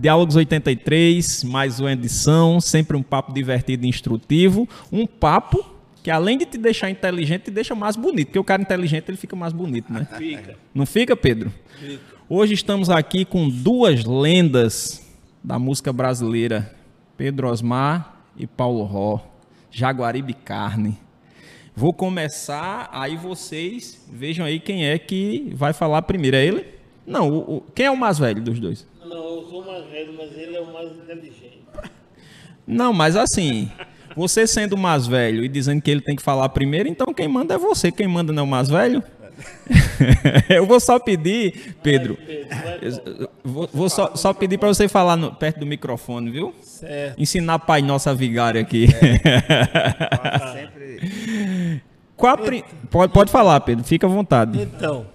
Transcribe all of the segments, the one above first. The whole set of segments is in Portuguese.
Diálogos 83, mais uma edição, sempre um papo divertido e instrutivo. Um papo que além de te deixar inteligente, te deixa mais bonito. Porque o cara inteligente ele fica mais bonito, né? Fica. Não fica, Pedro? Fica. Hoje estamos aqui com duas lendas da música brasileira, Pedro Osmar e Paulo Ró, Jaguaribe Carne. Vou começar, aí vocês vejam aí quem é que vai falar primeiro. É ele? Não, o, o- quem é o mais velho dos dois? Não, eu sou mais velho, mas ele é o mais inteligente. Não, mas assim, você sendo o mais velho e dizendo que ele tem que falar primeiro, então quem manda é você. Quem manda não é o mais velho? Eu vou só pedir, Pedro, Pedro, vai, vou, vou só, só pedir para você falar no- perto do microfone, viu? Certo. Ensinar Pai Nossa Vigária aqui. Sempre. Qual a pode, pode falar, Pedro, fica à vontade. Então,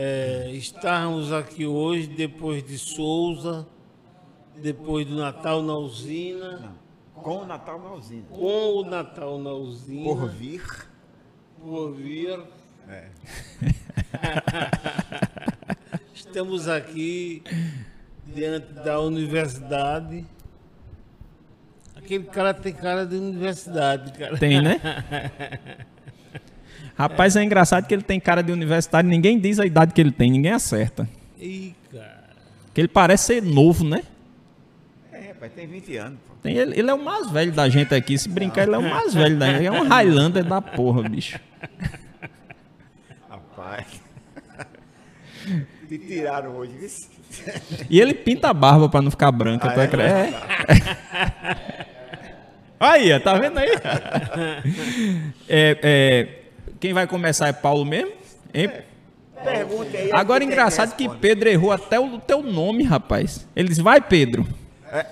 é, estarmos aqui hoje, depois de Souza, depois do Natal na usina, Com o Natal na usina. com o Natal na usina, Por vir. por vir. É. Estamos aqui diante da universidade. Aquele cara tem cara de universidade, cara. Tem, né? Rapaz, é engraçado que ele tem cara de universitário, ninguém diz a idade que ele tem, ninguém acerta. Ih, cara. Que ele parece ser novo, né? É, rapaz, tem 20 anos. Pô. Tem- ele, ele é o mais velho da gente aqui. Se brincar, ele é o mais velho da gente. É um Highlander da porra, bicho. Rapaz. Te tiraram hoje, viu? E ele pinta a barba pra não ficar branca. Ah, tu é? acre- é. Aí, tá vendo aí? É, é, quem vai começar é Paulo mesmo? Hein? Pergunta aí. Agora, engraçado que. Pedro errou até o teu nome, rapaz. Ele disse, vai, Pedro. É.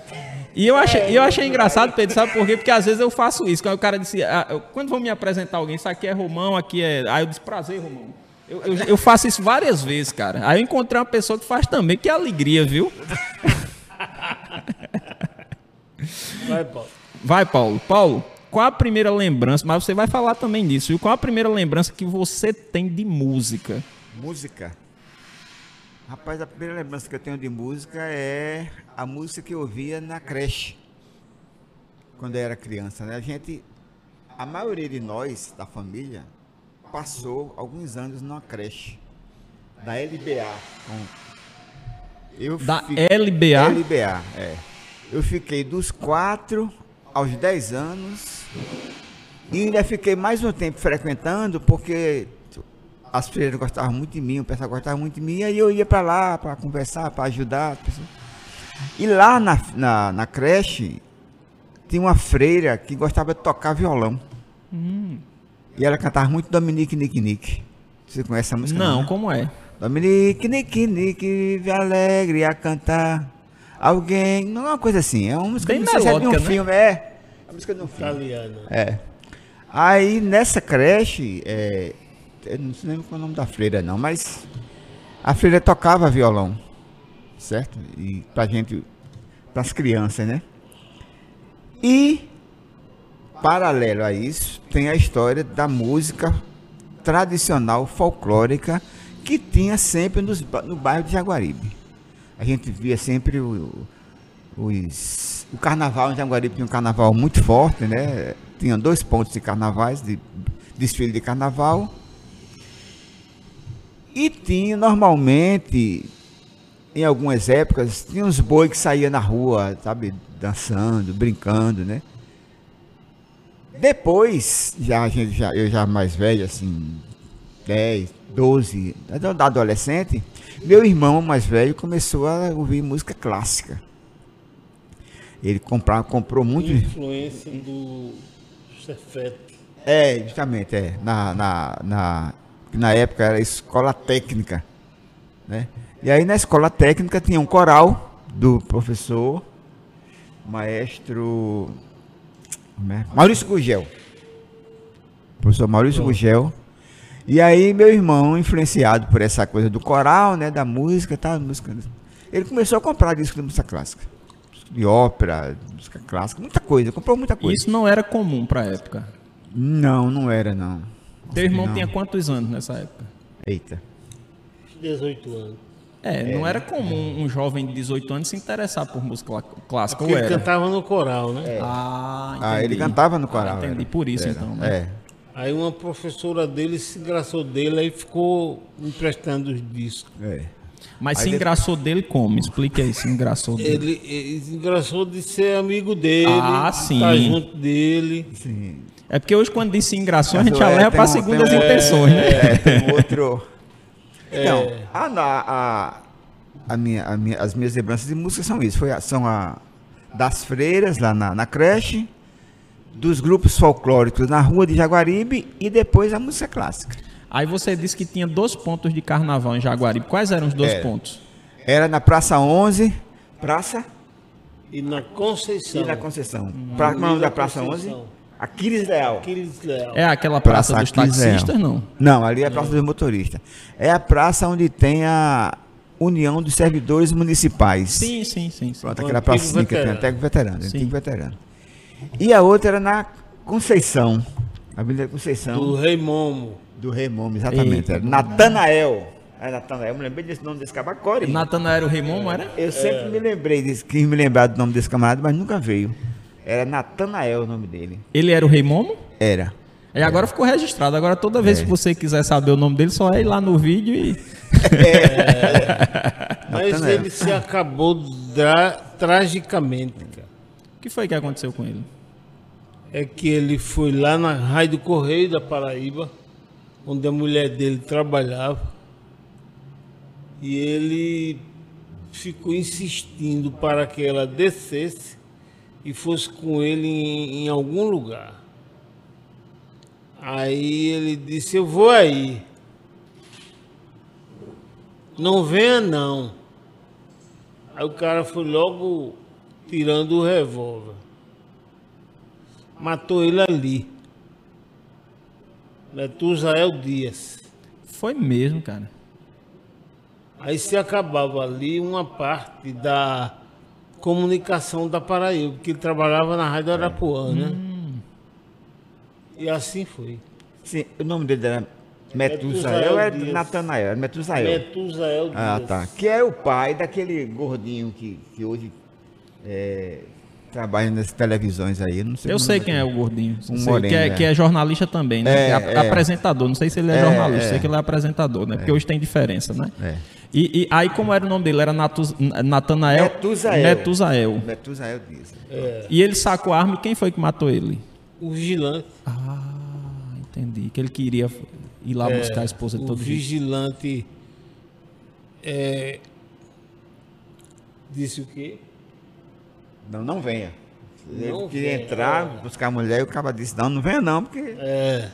E eu achei, e eu achei engraçado, Pedro, sabe por quê? Porque às vezes eu faço isso. Quando o cara disse, ah, eu- quando vão me apresentar alguém, isso aqui é Romão, aqui é. Aí eu disse, prazer, Romão. Eu, eu, eu faço isso várias vezes, cara. Aí eu encontrei uma pessoa que faz também, que alegria, viu? Vai, Paulo. Vai, Paulo. Paulo, qual a primeira lembrança? Mas você vai falar também disso, viu? Qual a primeira lembrança que você tem de música? Música. Rapaz, a primeira lembrança que eu tenho de música é a música que eu ouvia na creche. Quando eu era criança, né? A gente, a maioria de nós, da família, passou alguns anos numa creche. Da LBA. Eu Da LBA? LBA, é. Eu fiquei dos 4 aos 10 anos e ainda fiquei mais um tempo frequentando porque as freiras gostavam muito de mim, o pessoal gostava muito de mim, aí eu ia para lá para conversar, para ajudar. E lá na, na, na creche tinha uma freira que gostava de tocar violão. E ela cantava muito Dominique Nick Nick. Você conhece essa música? Não, né? como é? Dominique, Nick, Nick, alegre a cantar. Alguém. Não é uma coisa assim, é uma música Bem não sei se é de um melódica, né? filme, é. A música de um filme. Italiano. É. Aí nessa creche, é, eu não sei nem qual é o nome da freira não, mas a freira tocava violão, certo? E pra gente, pras crianças, né? E paralelo a isso, tem a história da música tradicional folclórica que tinha sempre nos no bairro de Jaguaribe. A gente via sempre o, os, o carnaval em Jaguaribe tinha um carnaval muito forte, né? Tinha dois pontos de carnavais, de desfile de carnaval. E tinha normalmente, em algumas épocas, tinha uns boi que saía na rua, sabe, dançando, brincando, né? Depois, já, já, eu já mais velho, assim, 10, 12, da adolescente, meu irmão mais velho começou a ouvir música clássica. Ele comprar, comprou muito. Influência do Cefete. É, justamente, é. Na, na, na, na época era escola técnica. Né? E aí na escola técnica tinha um coral do professor, maestro é? Maurício Gugel. Professor Maurício Gugel. E aí meu irmão, influenciado por essa coisa do coral, né, da música, e tal, música, ele começou a comprar disco de música clássica. De ópera, música clássica, muita coisa, comprou muita coisa. Isso não era comum pra época. Não, não era não. Teu irmão Não. tinha quantos anos nessa época? Eita. 18 anos. É, não era comum um jovem de 18 anos se interessar por música clá- clássica, Porque ou ele era? cantava no coral, né? Ah, Ah, ele entendi. cantava no coral. Ah, entendi, era. por isso Era. então. Né? É. Aí uma professora dele se engraçou dele e ficou emprestando os discos. é. Mas Aí se engraçou dele como? Explique aí, se engraçou dele. Ele, ele se engraçou de ser amigo dele, Ah, de sim. estar junto dele. Sim. É porque hoje quando diz se engraçou, a gente É, já leva para um- segundas tem um- intenções, né? É, tem outro. É. Então, a, a, a, a minha, a minha- as minhas lembranças de música são isso. Foi, a- são a, das freiras lá na, na creche, dos grupos folclóricos na rua de Jaguaribe e depois a música clássica. Aí você disse que tinha dois pontos de carnaval em Jaguaribe. Quais eram os dois Era. pontos? Era na Praça 11, Praça E na Conceição. e na Conceição. Pra, como é o nome da Praça 11? Conceição. Aquiles Leal. Aquiles Leal. É aquela praça, Praça dos Aquiles Leal. taxistas, não? Não, ali é a Praça dos Motoristas. É a praça onde tem a União dos Servidores Municipais. Sim, sim, sim. sim. Pronto, O aquela pracinha que tem veterano. até veterano, Sim. antigo veterano. E a outra era na Conceição, Avenida Conceição, Do do, Rei Momo. Rei Momo, exatamente. Eita. Era Natanael. É Natanael, eu me lembrei desse nome desse cabacore. Natanael Rimomo era? Eu sempre me lembrei, desse, quis me lembrar do nome desse camarada, mas nunca veio. Era Natanael o nome dele. Ele era o Rei Momo? Era. E agora ficou registrado. Agora toda vez É. que você quiser saber o nome dele, só é ir lá no vídeo e. Mas Natanael. ele se acabou tragicamente, cara. Que foi que aconteceu com ele? É que ele foi lá na do Correio da Paraíba, onde a mulher dele trabalhava. E ele ficou insistindo para que ela descesse e fosse com ele em, em algum lugar. Aí ele disse, eu vou aí. Não venha não. Aí o cara foi logo tirando o revólver. Matou ele ali. Metusael Dias. Foi mesmo, cara. Aí se acabava ali uma parte da comunicação da Paraíba, porque ele trabalhava na Rádio Arapuã, né? E assim foi. Sim, o nome dele era Metusael, Dias. Natanael, Metusael. Metusael Dias. Ah, tá. Que é o pai daquele gordinho que, que hoje é, trabalha nas televisões aí. Não sei Eu o sei nome quem é o gordinho. Um Sei, moreno, que, é, é. que é jornalista também, né? É, é é. apresentador. Não sei se ele é, É, jornalista, é. sei que ele é apresentador, né? Porque hoje tem diferença, né? É. E, e aí, como era o nome dele? Era Natanael Metusael. Metusael. Metusael Dias. E ele sacou a arma e quem foi que matou ele? O vigilante. Ah, entendi. Que ele queria ir lá buscar a esposa de o todo jeito. vigilante é, disse o quê? Não, não venha. Ele Não queria venha, entrar, buscar a mulher e o cara disse, não, não venha não, porque... É.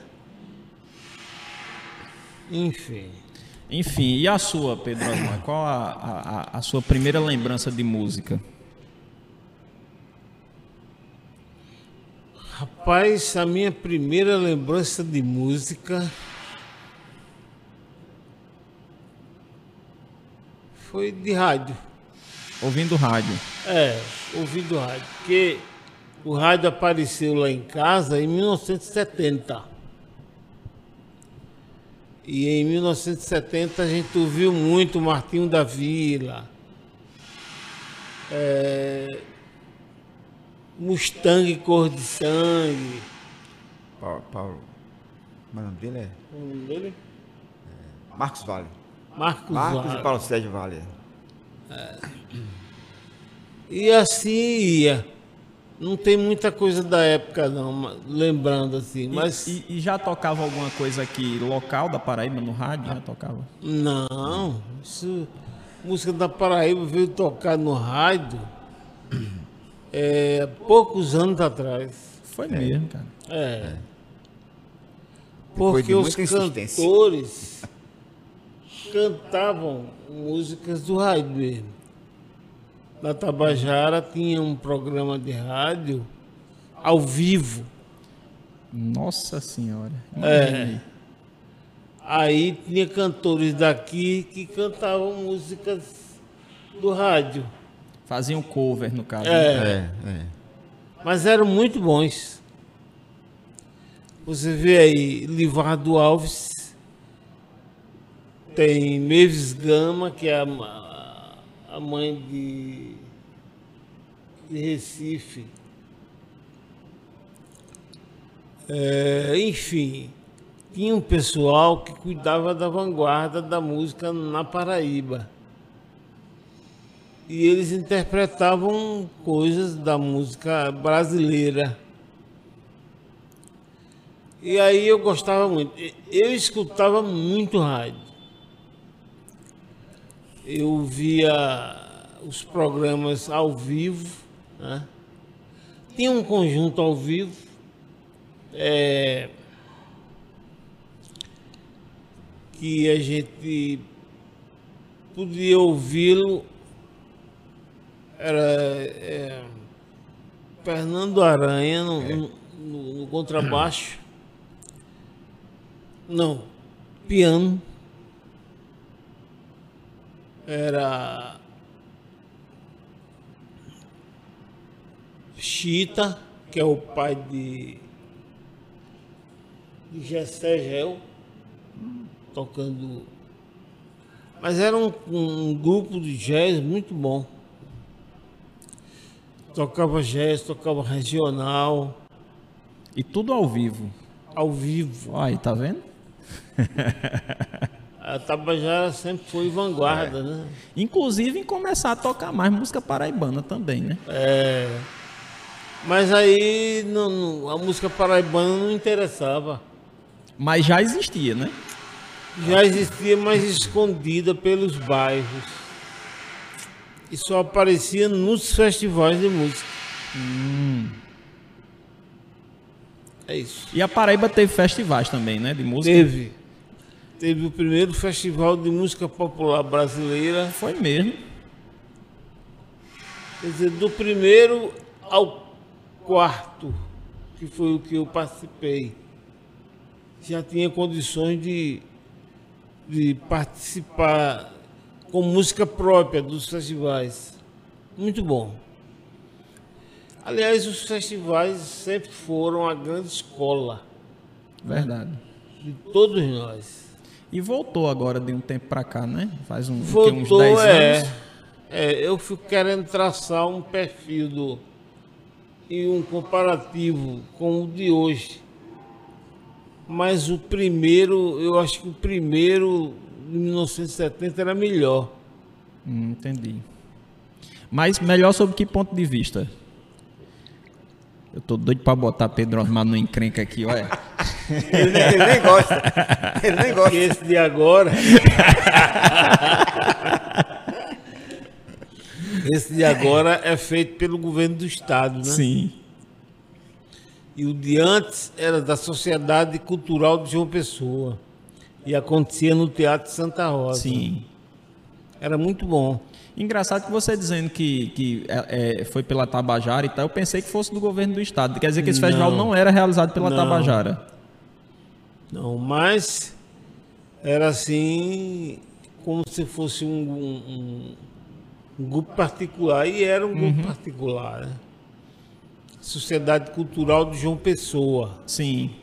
Enfim. Enfim, e a sua, Pedro Osmar? Qual a, a- a sua primeira lembrança de música? Rapaz, a minha primeira lembrança de música foi de rádio. Ouvindo rádio. É, ouvindo rádio. Porque o rádio apareceu lá em casa em 1970. E em 1970 a gente ouviu muito Martinho da Vila. é, Mustang Cor de Sangue. Paulo, Paulo é o nome dele é? O nome dele? Marcos Vale. Marcos, Marcos Vale. e Paulo Sérgio Vale. E assim ia. Não tem muita coisa da época não, lembrando assim, E- mas E, e já tocava alguma coisa aqui local da Paraíba no rádio? Já tocava? não, isso, música da Paraíba veio tocar no rádio é, poucos anos atrás. Foi mesmo, cara. É. Depois Porque de os cantores cantavam músicas do rádio mesmo. Na Tabajara tinha um programa de rádio ao vivo. Nossa senhora. É. Aí tinha cantores daqui que cantavam músicas do rádio. Faziam cover, no caso. É. né? É, é. Mas eram muito bons. Você vê aí Livardo Alves, tem Mavis Gama, que é a, a mãe de, de Recife. É, enfim, tinha um pessoal que cuidava da vanguarda da música na Paraíba. E eles interpretavam coisas da música brasileira. E aí eu gostava muito. Eu escutava muito rádio. Eu via os programas ao vivo. Né? Tinha um conjunto ao vivo. é, que a gente podia ouvi-lo. Era é, Fernando Aranha no, no- no- no contrabaixo. Não, piano. Era Chita, que é o pai de, de Gessé Gel, tocando. Mas era um, um grupo de jazz muito bom. Tocava jazz, tocava regional, E tudo ao vivo. ao vivo. Aí, tá vendo? A Tabajara sempre foi vanguarda, né? Inclusive em começar a tocar mais música paraibana também, né? É. Mas aí não- não- a música paraibana não interessava. Mas já existia, né? Já existia mais escondida pelos bairros. E só aparecia nos festivais de música. É isso. E a Paraíba teve festivais também, né? De música. Teve. Teve o primeiro festival de música popular brasileira. Foi mesmo. Quer dizer, do primeiro ao quarto, que foi o que eu participei, já tinha condições de, de participar com música própria dos festivais. Muito bom. Aliás, os festivais sempre foram a grande escola Verdade. de todos nós. E voltou agora de um tempo pra cá, né? Faz um, que, uns Voltou, 10 é, anos. é. Eu fico querendo traçar um perfil do, e um comparativo com o de hoje. Mas o primeiro, eu acho que o primeiro, de 1970, era melhor. Hum, entendi. Mas melhor sob que ponto de vista? Eu tô doido pra botar Pedro Osmar no encrenca aqui, olha. Ele, nem- ele nem gosta. Ele nem gosta. esse de agora. esse de agora é feito pelo governo do estado, né? Sim. E o de antes era da Sociedade Cultural de João Pessoa. E acontecia no Teatro Santa Rosa. Sim. Era muito bom. Engraçado que você dizendo que, que é, é, foi pela Tabajara e tal, eu pensei que fosse do governo do estado. Quer dizer que esse Não. festival não era realizado pela Não. Tabajara. Não, mas era assim, como se fosse um, um- um grupo particular. E era um grupo particular, né? Sociedade Cultural de João Pessoa, Sim.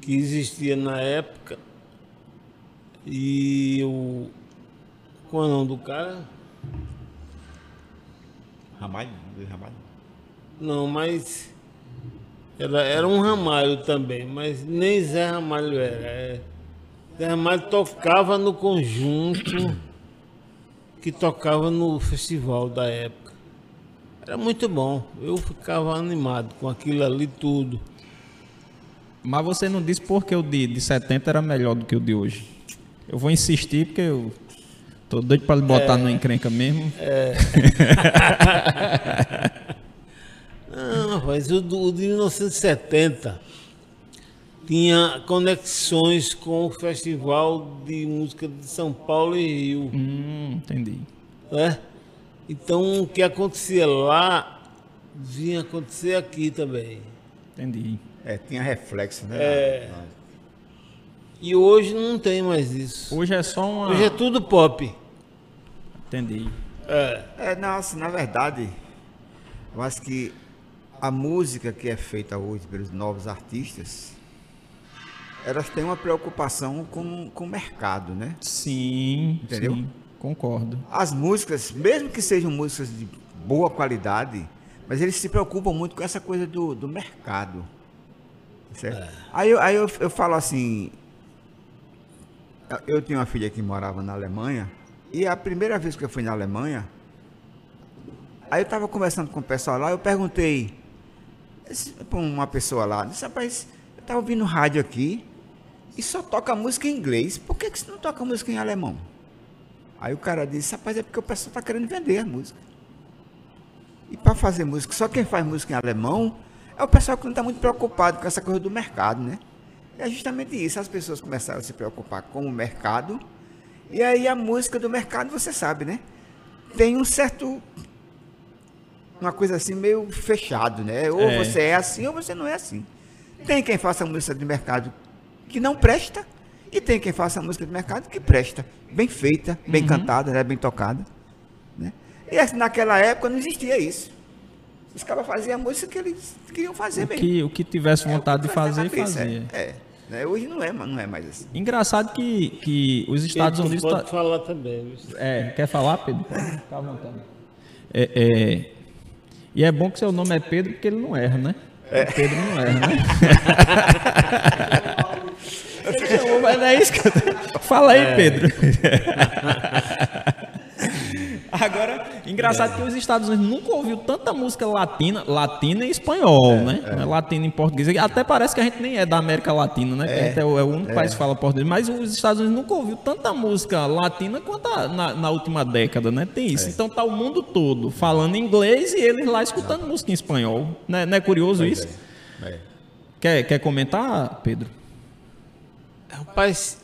que existia na época. E o. Qual é o nome do cara? Ramalho? Ramalho? Não, mas era, era um Ramalho também, mas nem Zé Ramalho era. É, Zé Ramalho tocava no conjunto que tocava no festival da época. Era muito bom. Eu ficava animado com aquilo ali tudo. Mas você não disse porque o de, de 70 era melhor do que o de hoje. Eu vou insistir porque eu tô doido lhe botar no encrenca mesmo. Não, mas o, o de 1970 tinha conexões com o Festival de Música de São Paulo e Rio. Hum, entendi. né? Então o que acontecia lá vinha acontecer aqui também. Entendi. É, tinha reflexo, né? É. E hoje não tem mais isso. Hoje é só uma. Hoje é tudo pop. Entendi. É. É, não, assim, na verdade, eu acho que a música que é feita hoje pelos novos artistas elas têm uma preocupação com, com o mercado, né? Sim, Entendeu? sim, concordo. As músicas, mesmo que sejam músicas de boa qualidade, mas eles se preocupam muito com essa coisa do, do mercado. Certo? Aí, eu, aí eu, eu falo assim. eu- Eu tinha uma filha que morava na Alemanha, e a primeira vez que eu fui na Alemanha, aí eu estava conversando com o pessoal lá, eu perguntei para uma pessoa lá, disse, rapaz, eu estava ouvindo rádio aqui e só toca música em inglês, por que, que você não toca música em alemão? Aí o cara disse, rapaz, é porque o pessoal está querendo vender a música. E para fazer música, só quem faz música em alemão é o pessoal que não está muito preocupado com essa coisa do mercado, né? É justamente isso, as pessoas começaram a se preocupar com o mercado, e aí a música do mercado, você sabe, né? Tem um certo. Uma coisa assim meio fechado, né? Ou É. você é assim ou você não é assim. Tem quem faça música de mercado que não presta, e tem quem faça música de mercado que presta. Bem feita, bem Uhum. cantada, né? bem tocada. Né? E assim, naquela época não existia isso. Os caras faziam a música que eles queriam fazer O bem. que, o que tivesse É, que vontade de tivesse na fazer, fazia. É, é. Né? Hoje não é, não é mais assim. Engraçado que, que os Estados Pedro, Unidos. pode tá- falar também. É, quer falar, Pedro? Ficar à vontade. É, é, e é bom que seu nome é Pedro porque ele não erra, né? Pedro não erra, né? Ele chamou, mas não é isso que eu Fala aí, Pedro. Agora, engraçado que os Estados Unidos nunca ouviu tanta música latina, latina e espanhol, né? Não é Latina em português. Até parece que a gente nem é da América Latina, né? Que a gente é, o é o único país que fala português. Mas os Estados Unidos nunca ouviu tanta música latina quanto a- na, na última década, né? Tem isso. Então tá o mundo todo falando inglês e eles lá escutando música em espanhol. Não é, não é curioso isso? É. Quer, quer comentar, Pedro? Rapaz,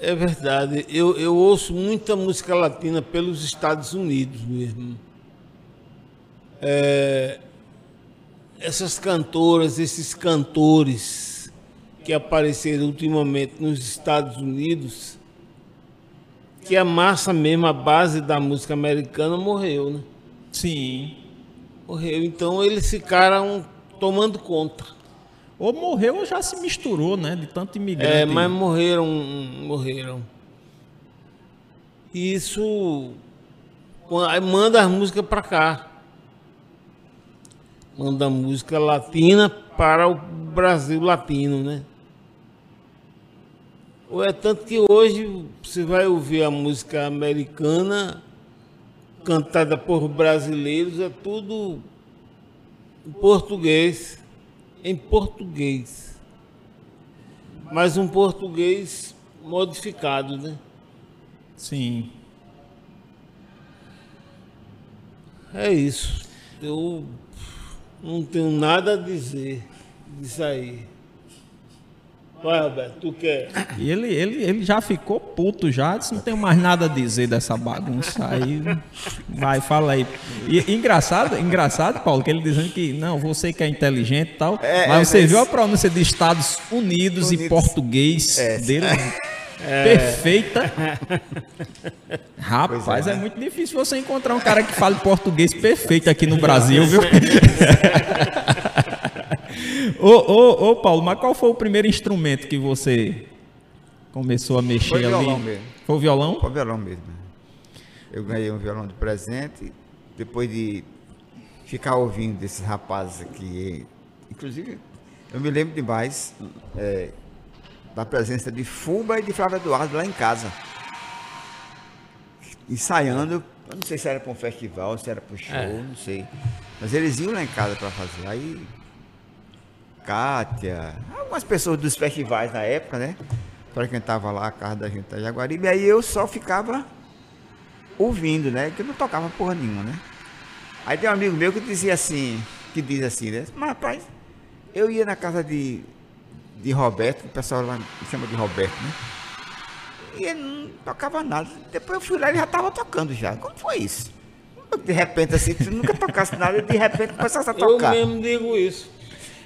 é verdade. Eu, eu ouço muita música latina pelos Estados Unidos mesmo. É, essas cantoras, esses cantores que apareceram ultimamente nos Estados Unidos, que a massa mesmo, a base da música americana morreu, né? Sim. Morreu. Então eles ficaram tomando conta. Ou morreu ou já se misturou, né? De tanto imigrante. É, mas morreram, morreram. Isso aí manda as músicas para cá. Manda música latina para o Brasil latino, né? Ou é tanto que hoje você vai ouvir a música americana cantada por brasileiros, é tudo em português, em português. Mas um português modificado, né? Sim. É isso. Eu não tenho nada a dizer disso aí. Vai, Roberto, tu quer? E ele, ele, ele já ficou puto já, disse, não tenho mais nada a dizer dessa bagunça. Aí, vai, fala aí. E, engraçado, engraçado, Paulo, que ele dizendo que, não, você que é inteligente e tal, É, mas é, você mas- viu a pronúncia de Estados Unidos, e Unidos. português É. dele? Perfeita. Rapaz, Pois é. é. muito difícil você encontrar um cara que fale português perfeito aqui no Brasil, viu? ô, ô, ô, Paulo, mas qual foi o primeiro instrumento que você começou a mexer Foi ali? violão mesmo. Foi o violão? Foi violão mesmo. Eu ganhei um violão de presente, depois de ficar ouvindo desses rapazes aqui. Inclusive, eu me lembro demais é, da presença de Fuba e de Flávio Eduardo lá em casa. Ensaiando, eu não sei se era para um festival, se era para um show, É. não sei. Mas eles iam lá em casa para fazer. Aí, Kátia, algumas pessoas dos festivais na época, né? Frequentava lá a casa da gente da Jaguaribe, aí eu só ficava ouvindo, né? Que eu não tocava porra nenhuma, né? Aí tem um amigo meu que dizia assim, que diz assim, né? Mas rapaz, eu ia na casa de, de Roberto, o pessoal lá me chama de Roberto, né? E ele não tocava nada. Depois eu fui lá e ele já estava tocando já. Como foi isso? De repente, assim, tu nunca tocasse nada e de repente começasse a Eu tocar. mesmo digo isso.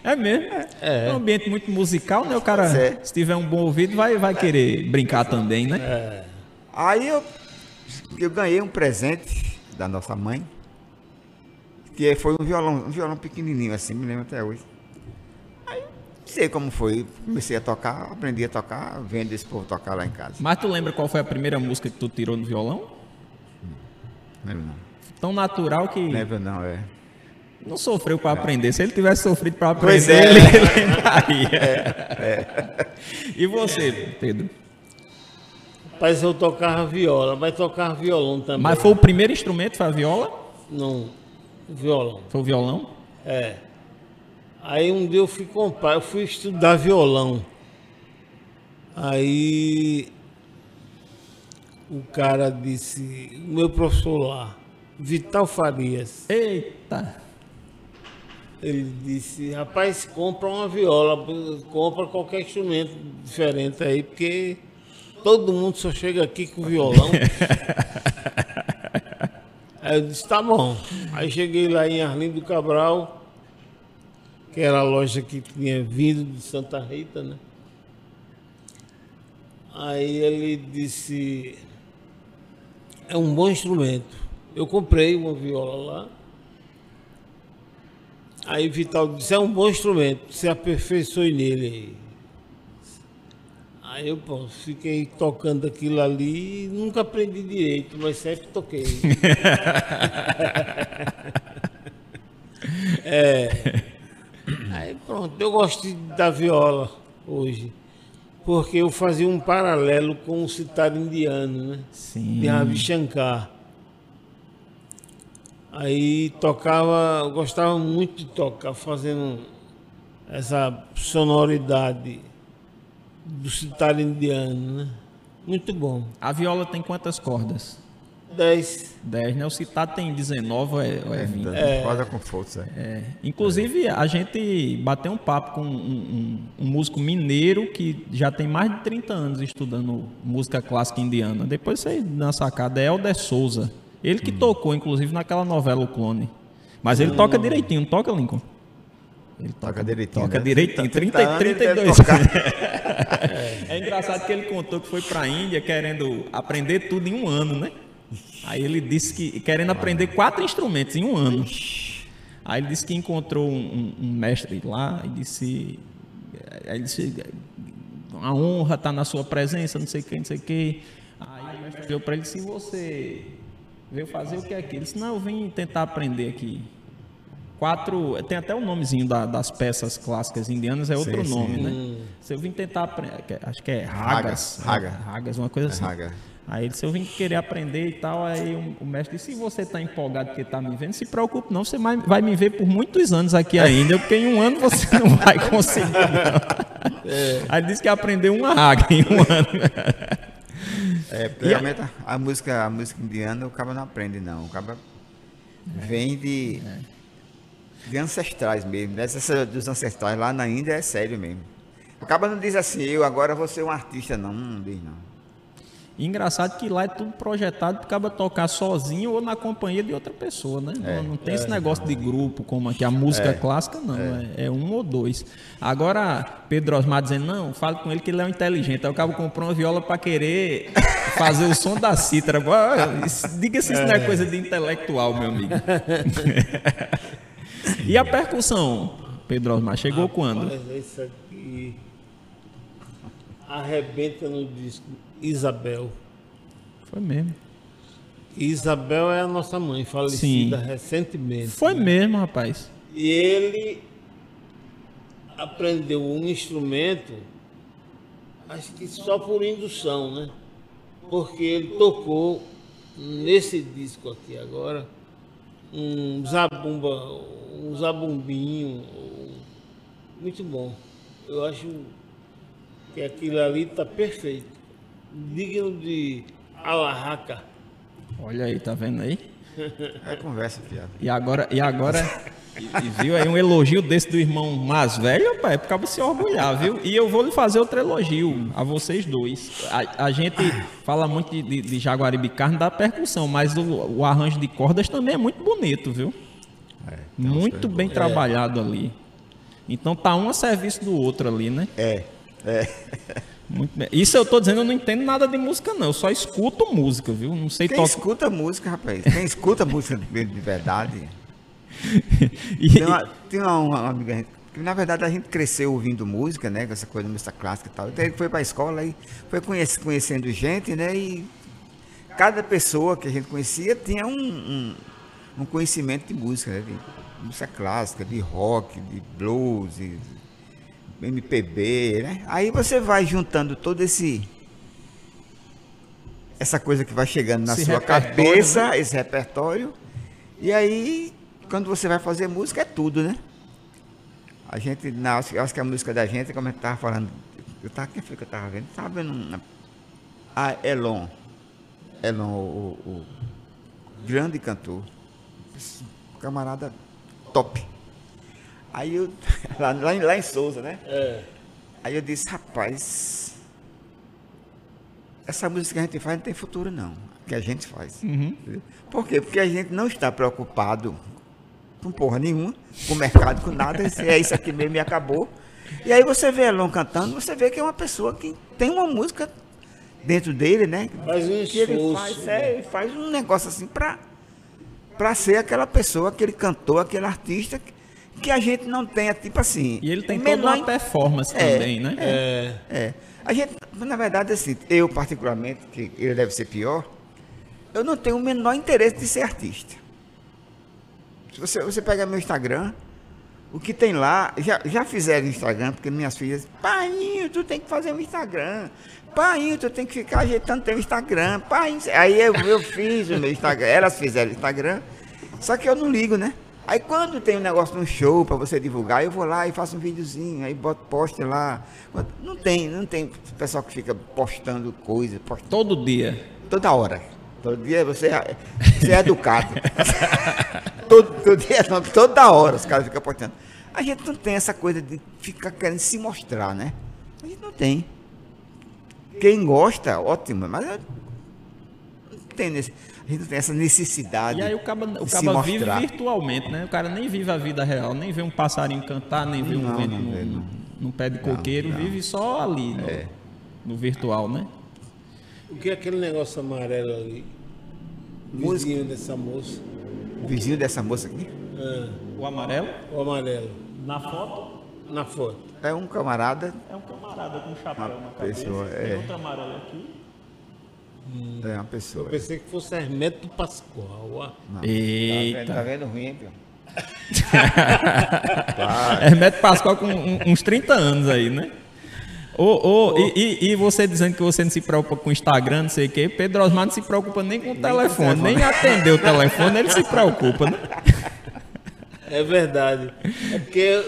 É mesmo. É. um ambiente muito musical, né? O cara, é. se tiver um bom ouvido, vai, vai querer brincar também, né? Aí eu, eu ganhei um presente da nossa mãe, que foi um violão, um violão pequenininho assim, me lembro até hoje. Aí sei como foi. Comecei a tocar, aprendi a tocar, vendo esse povo tocar lá em casa. Mas tu lembra qual foi a primeira música que tu tirou no violão? Lembro não. Tão natural que Lembro não, é. Não sofreu para aprender. Se ele tivesse sofrido para Pois aprender, é. ele lembraria. E você, Pedro? Rapaz, eu tocava viola, mas tocava violão também. Mas foi o primeiro instrumento, foi a viola? Não, violão. Foi o violão? É. Aí um dia eu fui comprar, eu fui estudar violão. Aí o cara disse, o meu professor lá, Vital Farias, Eita! Ele disse, rapaz, compra uma viola, compra qualquer instrumento diferente aí, porque todo mundo só chega aqui com violão. aí eu disse, tá bom. Aí cheguei lá em Arlindo Cabral, que era a loja que tinha vindo de Santa Rita, né? Aí ele disse, é um bom instrumento. Eu comprei uma viola lá. Aí Vital disse, é um bom instrumento, se aperfeiçoe nele aí. Eu pô, fiquei tocando aquilo ali e nunca aprendi direito, mas sempre toquei. é. Aí pronto, eu gosto da viola hoje. Porque eu fazia um paralelo com o citar indiano, né? Sim. de Ravi Shankar. Aí tocava, gostava muito de tocar, fazendo essa sonoridade do citar indiano, né? Muito bom. A viola tem quantas cordas? 10. 10, né? O citado tem 19 ou é, ou é 20? Corda com força. É. É. Inclusive, a gente bateu um papo com um, um- um músico mineiro que já tem mais de 30 anos estudando música clássica indiana. Depois você na sacada, é Helder Souza. Ele que tocou, inclusive, naquela novela O Clone. Mas ele toca direitinho, não toca, Lincoln? Ele Toca direitinho. Toca né? direitinho, 30, 30 anos ele deve 32 tocar. É engraçado que ele contou que foi para a Índia querendo aprender tudo em um ano, né? Aí ele disse que querendo aprender quatro instrumentos em um ano. Aí ele disse que encontrou um, um- mestre lá e disse, aí ele disse, a honra está na sua presença, não sei o que, não sei o que. Aí o mestre deu para ele se você veio fazer o que aqui? Ele disse, não, eu vim tentar aprender aqui. Quatro, tem até o nomezinho da- das peças clássicas indianas, é outro Sim, sim. nome, né? Se eu vim tentar aprender, acho que é Ragas, Ragas. raga. é, Ragas, uma coisa assim. raga. Aí ele disse, eu vim querer aprender e tal, aí o, o mestre disse, se você está empolgado porque está me vendo, se preocupe não, você vai, vai me ver por muitos anos aqui ainda, porque em um ano você não vai conseguir não. Aí ele disse que aprendeu uma raga em um ano. É, realmente a, a música, a música indiana o cara não aprende, não. O cara vem de, de ancestrais mesmo. Dessa, essa dos ancestrais lá na Índia é sério mesmo. O cara não diz assim, eu agora vou ser um artista, não. Não diz não. E engraçado que lá é tudo projetado para acaba tocar sozinho ou na companhia de outra pessoa, né? Não, não tem esse negócio de grupo como aqui a música clássica, não. É. é um ou dois. Agora, Pedro Osmar dizendo, não, fale com ele que ele é um inteligente. Aí o cabo comprou uma viola para querer fazer o som da cítara. Diga se isso não é coisa de intelectual, meu amigo. e a percussão, Pedro Osmar, chegou quando? Mas isso aqui arrebenta no disco Isabel. Foi mesmo. Isabel é a nossa mãe, falecida Sim. recentemente. Foi mesmo, rapaz. E ele aprendeu um instrumento, acho que só por indução, né? Porque ele tocou nesse disco aqui agora um zabumba, um zabumbinho, muito bom. Eu acho que aquilo ali está perfeito, digno de alarraca. Olha aí, tá vendo aí? É conversa, fiado. E agora, e agora, e, e viu aí um elogio desse do irmão mais velho, pai, é por causa de se orgulhar, viu? E eu vou lhe fazer outro elogio a vocês dois. A, a gente fala muito de, de, de Jaguaribe Carne da percussão, mas o, o arranjo de cordas também é muito bonito, viu? É, Muito bem trabalhado ali. Então tá um a serviço do outro ali, né? É, é. Isso eu tô dizendo, eu não entendo nada de música, não. Eu só escuto música, viu? Não sei Quem escuta música, rapaz? Quem escuta música de, de verdade? E- Tem uma, tem uma, uma amiga que na verdade a gente cresceu ouvindo música, né? Com essa coisa de música clássica e tal. Então ele foi para a escola e foi conhece, conhecendo gente, né? E cada pessoa que a gente conhecia tinha um, um, um conhecimento de música, né? De música clássica, de rock, de blues, de MPB, né? Aí você vai juntando todo esse essa coisa que vai chegando na Esse sua cabeça, né? esse repertório. E aí, quando você vai fazer música, é tudo, né? A gente, na, acho, acho que a música da gente, como eu estava falando, eu tava, quem foi que eu estava vendo? Estava vendo uma, a Elon. Elon, o, o- o grande cantor. Camarada top. Aí eu, lá, lá, em- lá em Souza, né? É. Aí eu disse, rapaz, essa música que a gente faz não tem futuro não, que a gente faz. Por quê? Porque a gente não está preocupado com porra nenhuma, com o mercado, com nada, esse- é isso aqui mesmo e acabou. E aí você vê Elon cantando, você vê que é uma pessoa que tem uma música dentro dele, né? Faz um que ele faz, né? é, ele faz um negócio assim pra, pra ser aquela pessoa, aquele cantor, aquele artista que, que a gente não tenha, tipo assim. E ele tem o toda menor uma performance É, também, né? É. é. A gente, na verdade, assim, eu particularmente, que ele deve ser pior, eu não tenho o menor interesse de ser artista. Se você, você pega meu Instagram, o que tem lá, já, já fizeram Instagram, porque minhas filhas, paiinho, tu tem que fazer um Instagram. Paiinho, tu tem que ficar ajeitando teu Instagram. Paiinho, aí eu, eu fiz o meu Instagram, elas fizeram o Instagram, só que eu não ligo, né? Aí quando tem um negócio num show para você divulgar, eu vou lá e faço um videozinho, aí boto post lá. Não tem, não tem pessoal que fica postando coisa, postando Todo dia. toda hora. Todo dia você, é- você é educado. todo, todo dia, não, toda hora os caras ficam postando. A gente não tem essa coisa de ficar querendo se mostrar, né? A gente não tem. Quem gosta, ótimo, mas não tem nesse, a gente não tem essa necessidade E aí o cara, o cara vive virtualmente, né? O cara nem vive a vida real, nem vê um passarinho cantar, nem vê um Não, vento não num, não. num pé de coqueiro, vive só ali, no, É. no virtual, né? O que é aquele negócio amarelo ali? Música. Vizinho dessa moça. O vizinho dessa moça aqui É, O amarelo, o amarelo. na foto, Na foto. é um camarada, é um camarada com um chapéu Uma na cabeça. pessoa, Tem é. outro amarelo aqui. É uma pessoa. Eu pensei que fosse Hermeto Pascoal. ó. Não. Tá vendo, Eita. tá vendo ruim, pô? Hermeto Pascoal com uns 30 anos aí, né? Ô, ô, e, e- e você dizendo que você não se preocupa com o Instagram, não sei o quê, Pedro Osmar não se preocupa nem com o telefone, nem atender o telefone, ele se preocupa, né? É verdade. É porque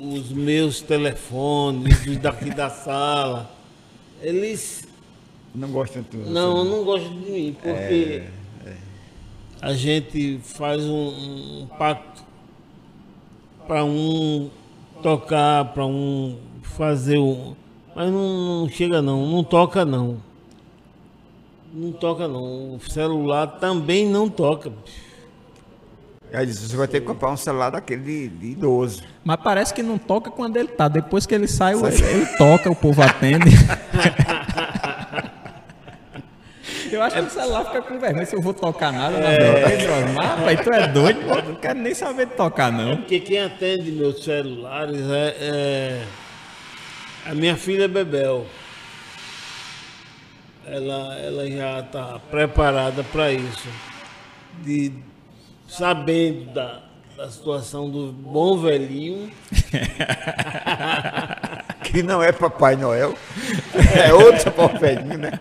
os meus telefones, os daqui da sala, eles Não gostam tudo. não, não gostam de mim, porque a gente faz um, um pacto para um tocar, para um fazer um. Mas não, não chega não, não toca não. Não toca não. O celular também não toca. bicho. Aí disse, você vai ter que comprar um celular daquele de, de idoso. Mas parece que não toca quando ele tá. Depois que ele sai, ele, ele toca, o povo atende. Eu acho que o celular fica com vergonha se eu vou tocar nada na é. Rapaz, tu é doido, pô, não quero nem saber de tocar, não. Porque quem atende meus celulares é, é a minha filha Bebel. Ela, ela já está preparada para isso. De, sabendo da, da situação do bom velhinho, Que não é Papai Noel. É outro velhinho, né?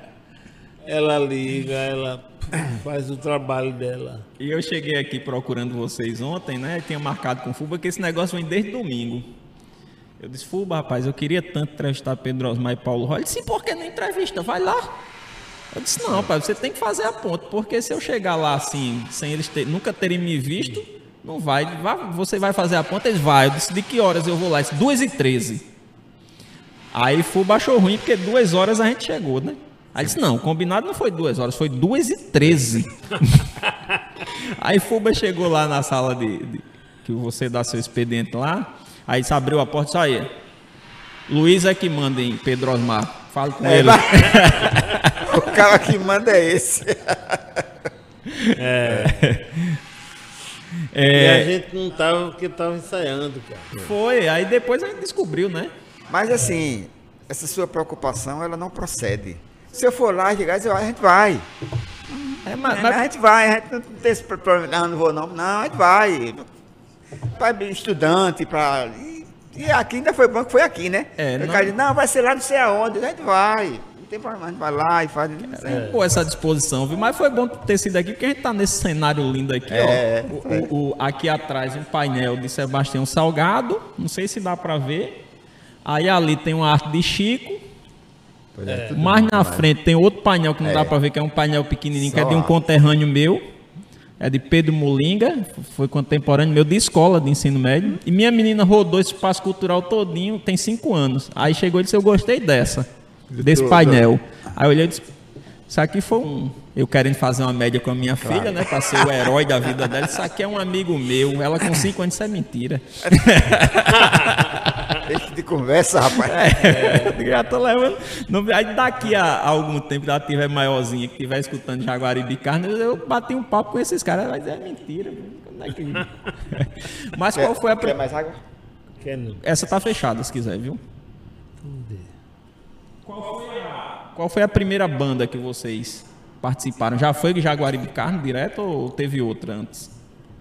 Ela liga, ela faz o trabalho dela. E eu cheguei aqui procurando vocês ontem, né? Tinha marcado com o Fuba que esse negócio vem desde domingo. Eu disse, Fuba, rapaz, eu queria tanto entrevistar Pedro Osmar e Paulo Roy. Ele disse, por que não entrevista? Vai lá. Eu disse, não, rapaz, você tem que fazer a ponte, porque se eu chegar lá assim, sem eles ter- nunca terem me visto, não vai, vai- Você vai fazer a ponte? Eles vai. Eu disse, de que horas eu vou lá? Disse, 2 e 13 Aí Fuba achou ruim, porque duas horas a gente chegou, né? Aí disse, não, combinado não foi duas horas, foi duas e 13 Aí Fuba chegou lá na sala de, de- que você dá seu expediente lá. Aí se abriu a porta e saiu. Luiz é que manda em Pedro Osmar. Fala com ele. O cara que manda é esse. E É, a gente não tava porque tava ensaiando, cara. Foi, aí depois a gente descobriu, né? Mas assim, essa sua preocupação, ela não procede. Se eu for lá, chegar e dizer, "Ó, a gente vai. É, mas, A mas- gente vai, a gente não tem esse problema, não, não vou não. Não, a gente vai. Para estudante, para. E, e aqui ainda foi bom que foi aqui, né? É, não- cara não, vai ser lá não sei aonde. A gente vai. Não tem problema, a gente vai lá e faz. Pô, essa disposição, viu? Mas foi bom ter sido aqui, porque a gente tá nesse cenário lindo aqui, É, ó. O- o- o- aqui atrás um painel de Sebastião Salgado, não sei se dá pra ver. Aí ali tem uma arte de Chico. Pois é, tudo Mais na frente tem outro painel que não dá É. pra ver, que é um painel pequenininho, que é Só de um conterrâneo meu. É de Pedro Molinga, foi contemporâneo meu de escola de ensino médio. E minha menina rodou esse espaço cultural todinho, tem cinco anos. Aí chegou e disse, eu gostei dessa, desse do- painel. Aí eu olhei e disse, isso aqui foi um... Eu querendo fazer uma média com a minha filha, né? Pra ser o herói da vida dela. Isso aqui é um amigo meu. Ela com cinco anos, isso é mentira. Deixa de conversa, rapaz. É, já tô levando. Não, aí daqui a, a algum tempo, ela tiver maiorzinha, que estiver escutando Jaguaribe Carne, eu bati um papo com esses caras, mas é mentira. Como é que... Mas qual foi a. Quer mais água? Essa tá fechada, se quiser, viu? Vamos ver. Qual foi a primeira banda que vocês participaram? Já foi Jaguaribe Carne direto ou teve outra antes?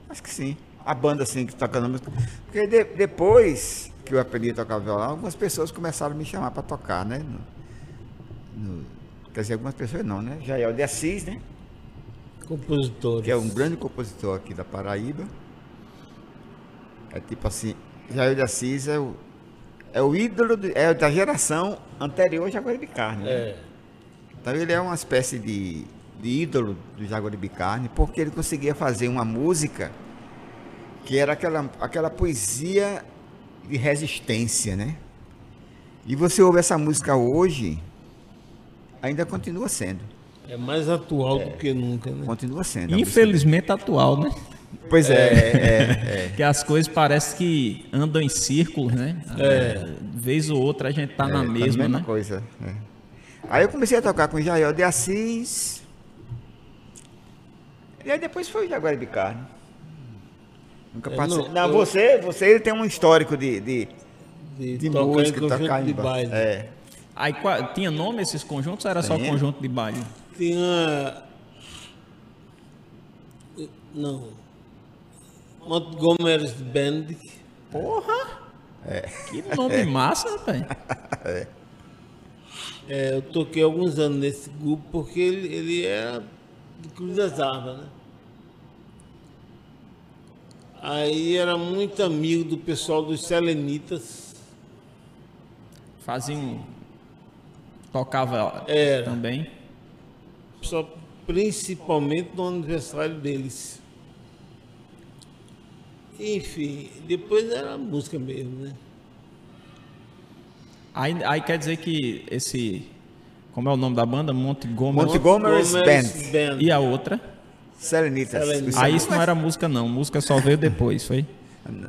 Acho que sim. A banda, assim, que tocando música. Porque de- depois que eu aprendi a tocar violão, algumas pessoas começaram a me chamar para tocar, né? No- no- quer dizer, algumas pessoas não, né? Jael de Assis, né? Compositores. Que é um grande compositor aqui da Paraíba. É tipo assim, Jael de Assis é o, é o ídolo de- é da geração anterior ao Jaguaribe Carne. né? É. Então ele é uma espécie de, de ídolo do Jaguaribe Carne, porque ele conseguia fazer uma música que era aquela, aquela poesia de resistência, né? E você ouve essa música hoje, ainda continua sendo. É mais atual do que nunca, né? Continua sendo. Infelizmente atual, né? Pois é, é, é. Que as coisas parecem que andam em círculos, né? É. Vez ou outra a gente tá É, na tá mesma, né? coisa. é. Aí eu comecei a tocar com Jael de Assis. E aí depois foi o Jaguaribe Carne. Nunca É, participei. não, Não, você, você ele tem um histórico de, de, De, de tocar música, tocar de baile. É. Aí tinha nome esses conjuntos ou era só conjunto de baile? Tinha. Não. Montgomery's Band. Porra! Que nome massa, rapaz. É, eu toquei alguns anos nesse grupo porque ele, ele era do Cruz das Armas, né? Aí era muito amigo do pessoal dos Selenitas. Fazia um. Tocava Era. também. Só principalmente no aniversário deles. Enfim, depois era música mesmo, né? Aí, aí quer dizer que esse. Como é o nome da banda? Montgomery. Montgomery's Montgomery's Band. E a outra? Selenitas. Selenitas. Os Aí isso não era música, não. Música só veio depois, foi?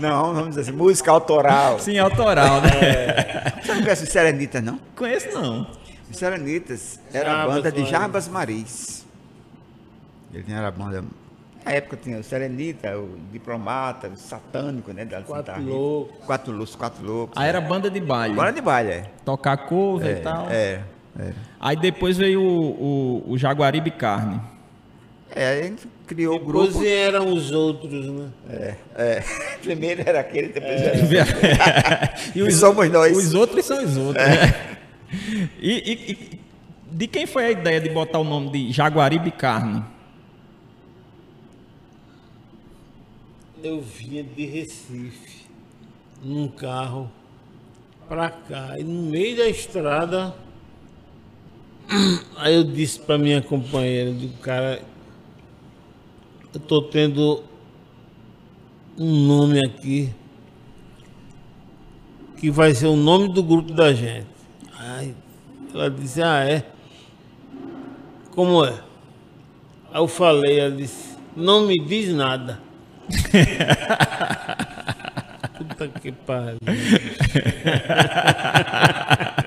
Não, vamos dizer assim, música autoral. Sim, autoral, né? Você não conhece os Serenitas, não? Conheço não. Os Serenitas era a banda de. Jarbas Maris. Ele tinha a banda. Na época tinha o Serenita, o Diplomata, o Satânico, né? Da Quatro Santa. Loucos. Quatro loucos, quatro loucos. Aí era banda de baile. Banda de baile, é. Tocar cover e tal. É, é. Aí depois veio o, o, o Jaguaribe Carne. É, aí a gente criou o Depois grupo. eram os outros, né? É, é. Primeiro era aquele, depois era e E somos nós. Os outros são os outros. né? E, e- e de quem foi a ideia de botar o nome de Jaguaribe Carne? Eu vinha de Recife, num carro, pra cá. E no meio da estrada, aí eu disse pra minha companheira, do cara, eu tô tendo um nome aqui que vai ser o nome do grupo da gente. Aí ela disse, ah é? Como é? Aí eu falei, ela disse, não me diz nada. Puta que pariu.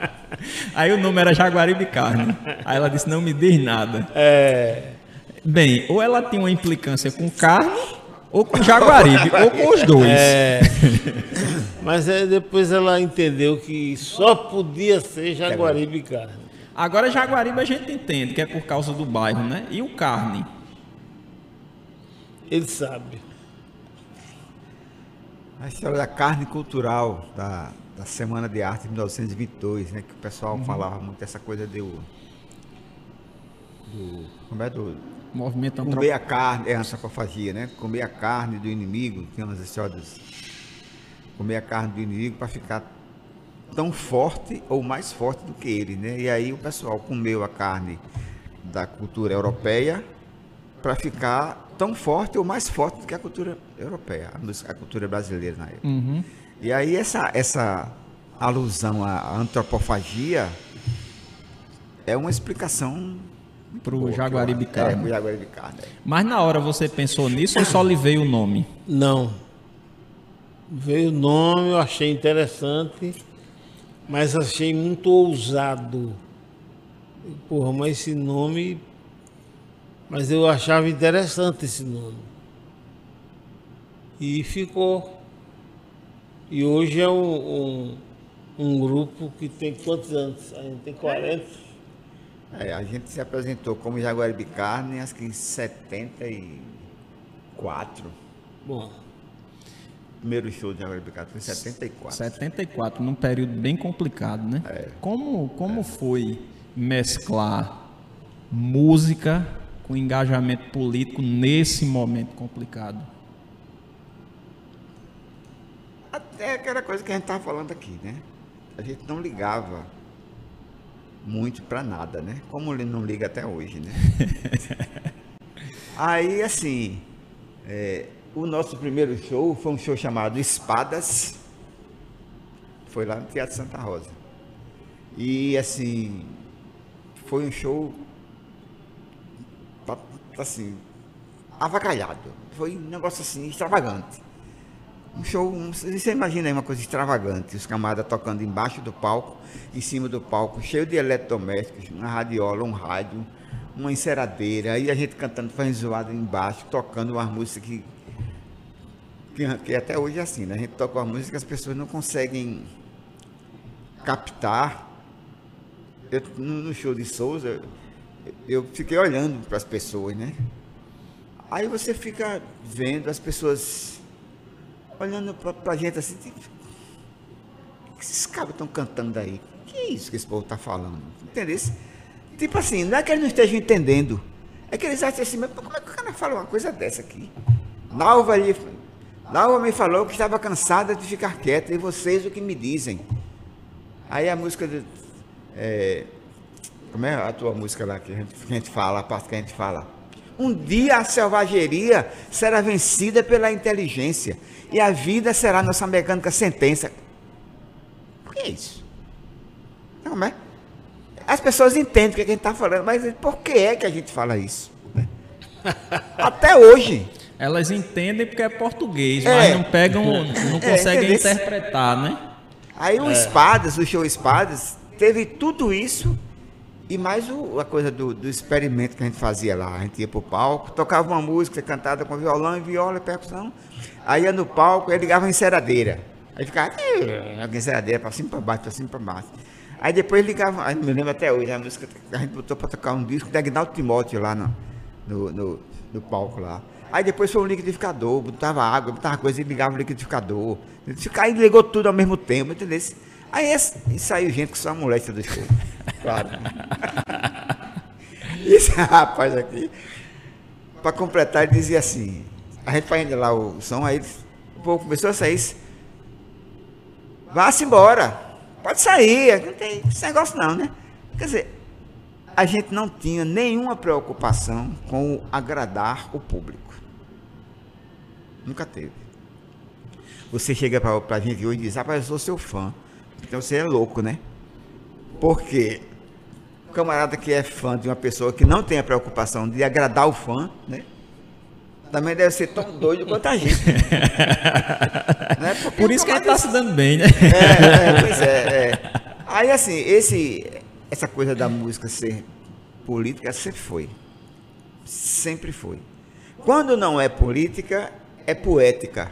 Aí o nome era Jaguaribe Carne. Aí ela disse, não me diz nada. É. Bem, ou ela tinha uma implicância com carne, ou com Jaguaribe, ou com os dois. É. Mas é, depois ela entendeu que só podia ser Jaguaribe e carne. Agora Jaguaribe a gente entende que é por causa do bairro, né? E o carne? Ele sabe. A história da carne cultural da, da Semana de Arte de 1922, né? Que o pessoal falava muito essa coisa do. do como é do. Movimento Comer antropo... a carne, é a antropofagia, né? Comer a carne do inimigo, tem umas histórias. Comer a carne do inimigo para ficar tão forte ou mais forte do que ele, né? E aí o pessoal comeu a carne da cultura europeia para ficar tão forte ou mais forte do que a cultura europeia, a cultura brasileira na época. Uhum. E aí essa, essa alusão à antropofagia é uma explicação eu- Carne. É, Jaguaribe Carne. é. Mas na hora você pensou nisso ou só lhe veio o nome? Não. Veio o nome, eu achei interessante, mas achei muito ousado. Porra, mas esse nome. Mas eu achava interessante esse nome. E ficou. E hoje é um, um, um grupo que tem quantos anos? A gente tem 40. É, a gente se apresentou como Jaguaribe Carne, acho que em 74. Bom, Primeiro show de Jaguaribe Carne foi em 74. 74, num período bem complicado, né? Como, como foi mesclar música com engajamento político nesse momento complicado? Até aquela coisa que a gente estava falando aqui, né? A gente não ligava muito para nada, né? Como ele não liga até hoje, né? Aí, assim, é, o nosso primeiro show foi um show chamado Espadas. Foi lá no Teatro Santa Rosa. E, assim, foi um show, assim, avacalhado. Foi um negócio, assim, extravagante. Um show, um- você imagina aí uma coisa extravagante, os camaradas tocando embaixo do palco, em cima do palco, cheio de eletrodomésticos, uma radiola, um rádio, uma enceradeira, aí a gente cantando, fazendo zoada embaixo, tocando umas músicas que, que, que até hoje é assim, né? A gente toca uma música que as pessoas não conseguem captar. Eu, no, show de Souza, eu fiquei olhando para as pessoas, né? Aí você fica vendo as pessoas olhando pra, pra gente assim, tipo, o que esses cabos estão cantando aí? Que é isso que esse povo tá falando? Entendeu? Tipo assim, não é que eles não estejam entendendo, é que eles acham assim, mas como é que o cara fala uma coisa dessa aqui? Nalva ali, Nalva me falou que estava cansada de ficar quieta, e vocês o que me dizem? Aí a música do. é, como é a tua música lá que a, gente, que a gente fala, a parte que a gente fala? Um dia a selvageria será vencida pela inteligência e a vida será nossa mecânica sentença. O que é isso? Não é? As pessoas entendem o que a gente está falando, mas por que é que a gente fala isso? Até hoje. Elas entendem porque é português, É. mas não pegam, não É, conseguem entendeu? interpretar, né? Aí o Espadas, o show Espadas, teve tudo isso e mais o- a coisa do, do experimento que a gente fazia lá. A gente ia pro palco, tocava uma música cantada com violão e viola e percussão. Aí ia no palco, aí ligava a enceradeira. Aí ficava "Eh", a enceradeira para cima para baixo, para cima para baixo. Aí depois ligava, aí me lembro até hoje, a música a gente botou para tocar um disco de Agnaldo Timóteo lá no, no, no, no palco lá. Aí depois foi um liquidificador, botava água, botava coisa e ligava o liquidificador. Aí ligou tudo ao mesmo tempo, entendeu? Aí e saiu gente com sua moléstia do show. Claro. Esse rapaz aqui, para completar, ele dizia assim, a gente fazendo lá o som, aí o povo começou a sair. Vá-se embora. Pode sair. Não tem esse negócio não, né? Quer dizer, a gente não tinha nenhuma preocupação com agradar o público. Nunca teve. Você chega pra, pra gente hoje e diz, rapaz, eu sou seu fã. Então você é louco, né? Porque o camarada que é fã de uma pessoa que não tem a preocupação de agradar o fã, né? Também deve ser tão doido quanto a gente. né? Por isso que a gente camarada- tá se dando bem, né? é, é, pois é, é. Aí assim, esse, essa coisa da música ser política sempre foi. Sempre foi. Quando não é política, é poética.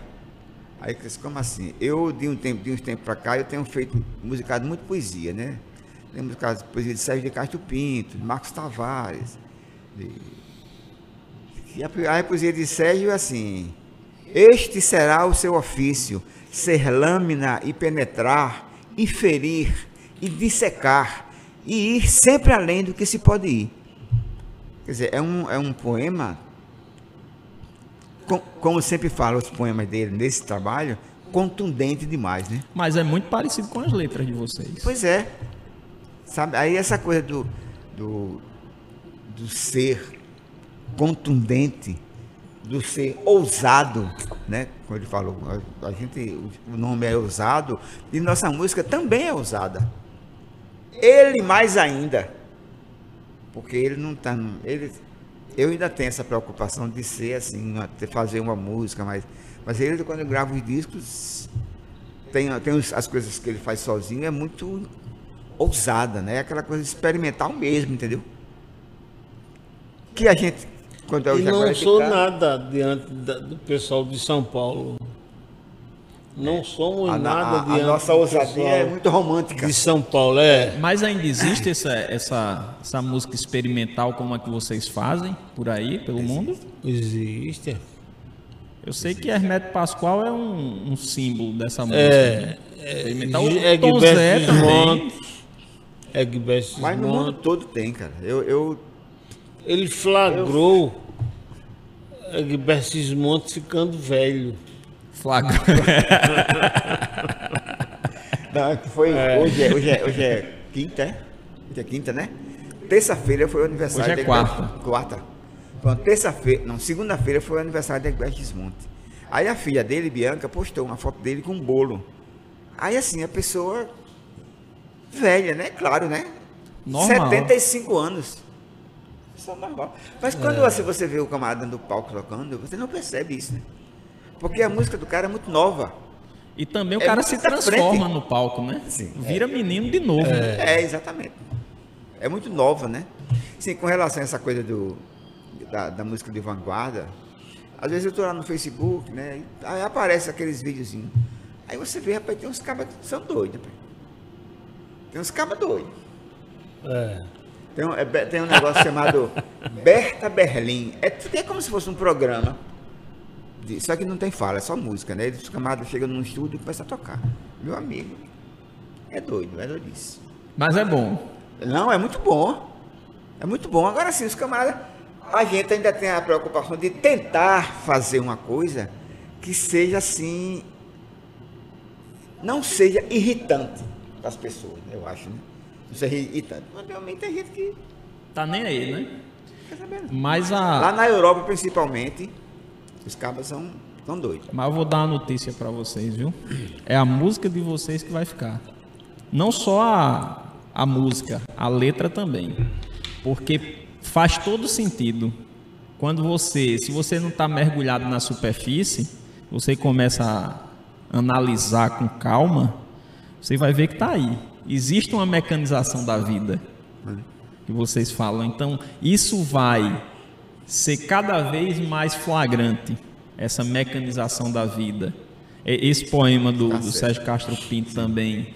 Aí, como assim? Eu, de um tempo, de uns tempos para cá, eu tenho feito, musicado muito poesia, né? Tem musicado poesia de Sérgio de Castro Pinto, de Marcos Tavares. De... E a, a poesia de Sérgio é assim: Este será o seu ofício, ser lâmina e penetrar, e ferir, e dissecar, e ir sempre além do que se pode ir. Quer dizer, é um, é um poema com, como sempre falo os poemas dele nesse trabalho, contundente demais, né? Mas é muito parecido com as letras de vocês. Pois é. Sabe? Aí essa coisa do, do, do ser contundente, do ser ousado, né? Como ele falou, a, a gente, o nome é ousado, e nossa música também é ousada. Ele mais ainda. Porque ele não está. Ele, eu ainda tenho essa preocupação de ser assim, de fazer uma música, mas, mas ele, quando eu gravo os discos, tem, tem as coisas que ele faz sozinho, é muito ousada, né? Aquela coisa experimental mesmo, entendeu? Que a gente, quando é o E não sou nada diante da, do pessoal de São Paulo. Não somos a, nada a, a nossa ousadia é muito romântica. De São Paulo, é. Mas ainda existe essa, essa, essa música experimental como a que vocês fazem por aí, pelo existe. mundo? Existe. Eu sei que Hermeto Pascoal é um, um símbolo dessa música. É, né? experimental. É, Tom Zé também. Mas no mundo todo tem, cara. Eu, eu Ele flagrou eu... Egberto Montes ficando velho. Flagra. Não, que foi. É. Hoje, é, hoje, é, hoje é quinta, é? Hoje é quinta, né? Terça-feira foi o aniversário. Hoje é quarta. Quarta. Pronto, terça-feira. Não, segunda-feira foi o aniversário de Egberto Desmonte. Aí a filha dele, Bianca, postou uma foto dele com um bolo. Aí assim, a pessoa. Velha, né? Claro, né? Normal. 75 anos. Isso é normal. Mas quando é. assim, você vê o camarada no palco tocando, você não percebe isso, né? Porque a música do cara é muito nova. E também o é cara se transforma no palco, né? Sim. Vira é. menino de novo. É. Né? é, exatamente. É muito nova, né? Sim, com relação a essa coisa do, da, da música de vanguarda, às vezes eu estou lá no Facebook, né? Aí aparece aqueles videozinhos. Aí você vê, rapaz, tem uns cabas que são doidos, rapaz. Tem uns cabas doidos. É. Tem um, é, tem um negócio chamado Berta Berlim. É, é como se fosse um programa de, só que não tem fala, é só música, né? Os camaradas chegam num estúdio e começam a tocar. Meu amigo, é doido, é doidice. Mas é bom. Não, é muito bom. É muito bom. Agora sim, os camaradas, a gente ainda tem a preocupação de tentar fazer uma coisa que seja assim, não seja irritante para as pessoas, eu acho, né? Não seja irritante. Mas realmente tem gente que. Tá nem aí, né? Mas a... Lá na Europa, principalmente, os cabas são tão doidos. Mas eu vou dar uma notícia para vocês, viu? É a música de vocês que vai ficar. Não só a, a música, a letra também. Porque faz todo sentido. Quando você, se você não está mergulhado na superfície, você começa a analisar com calma, você vai ver que está aí. Existe uma mecanização da vida que vocês falam. Então, isso vai ser cada vez mais flagrante essa mecanização da vida. Esse poema do, do Sérgio Castro Pinto também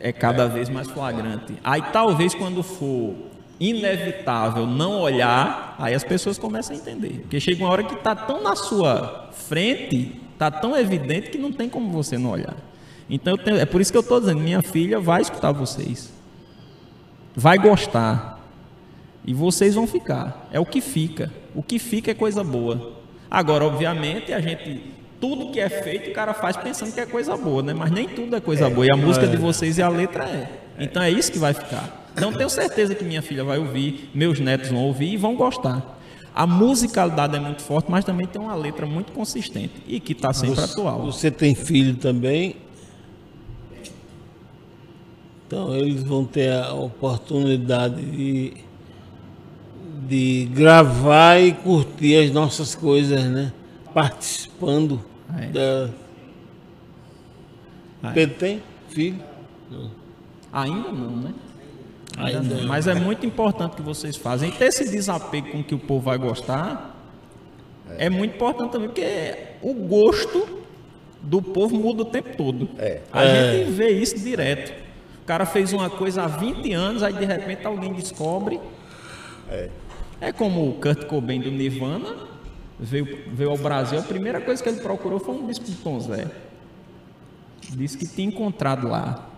é cada vez mais flagrante. Aí talvez quando for inevitável não olhar, aí as pessoas começam a entender. Porque chega uma hora que está tão na sua frente, está tão evidente que não tem como você não olhar. Então tenho, é por isso que eu estou dizendo, minha filha vai escutar vocês. Vai gostar. E vocês vão ficar. É o que fica. O que fica é coisa boa. Agora, obviamente, a gente. Tudo que é feito, o cara faz pensando que é coisa boa, né? Mas nem tudo é coisa é, boa. E a música é. de vocês e a letra é. Então é isso que vai ficar. Então tenho certeza que minha filha vai ouvir, meus netos vão ouvir e vão gostar. A musicalidade é muito forte, mas também tem uma letra muito consistente e que está sempre você, atual. Você tem filho também? Então eles vão ter a oportunidade de de gravar e curtir as nossas coisas, né? Participando Aí. da. Aí. Pedro tem filho? Ainda não, né? Ainda Ainda não. não. Mas é muito importante que vocês fazem. E ter esse desapego com que o povo vai gostar é, muito importante também, porque o gosto do povo muda o tempo todo. É. A É. gente vê isso direto. O cara fez uma coisa há 20 anos, aí de repente alguém descobre. É, como o Kurt Cobain do Nirvana veio, veio ao Brasil, a primeira coisa que ele procurou foi um disco do Tom Zé. Disse que tinha encontrado lá.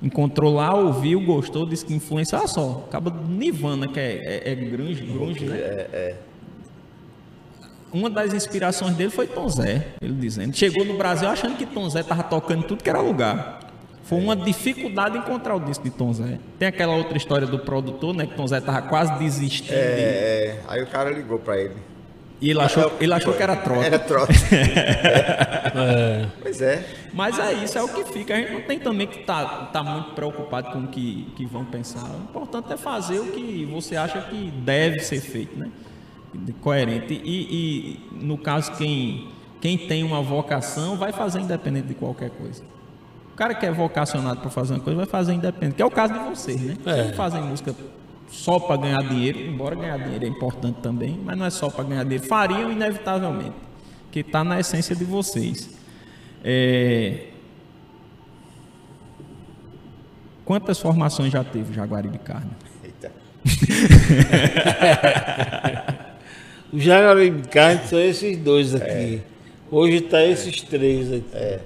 Encontrou lá, ouviu, gostou, disse que influenciou. Olha só, acaba do Nirvana, que é, é, é grunge, grunge, né? Uma das inspirações dele foi Tom Zé, ele dizendo. Chegou no Brasil achando que Tom Zé estava tocando tudo que era lugar. Foi uma dificuldade encontrar o disco de Tom Zé. Tem aquela outra história do produtor, né? Que Tom Zé estava quase desistindo. de- É, aí o cara ligou pra ele. E ele achou, ele achou que era troca. Era troca. É. pois é. Mas é isso, é o que fica. A gente não tem também que estar tá, tá muito preocupado com o que, que vão pensar. O importante é fazer o que você acha que deve ser feito, né? Coerente. E, e, no caso, quem, quem tem uma vocação vai fazer independente de qualquer coisa. O cara que é vocacionado para fazer uma coisa vai fazer independente, que é o caso de vocês, né? Vocês É. não fazem música só para ganhar dinheiro, embora ganhar dinheiro é importante também, mas não é só para ganhar dinheiro. Fariam inevitavelmente, que está na essência de vocês. É, Quantas formações já teve o Jaguaribe Carne? Eita. O Jaguaribe Carne são esses dois aqui. Hoje tá esses três aqui.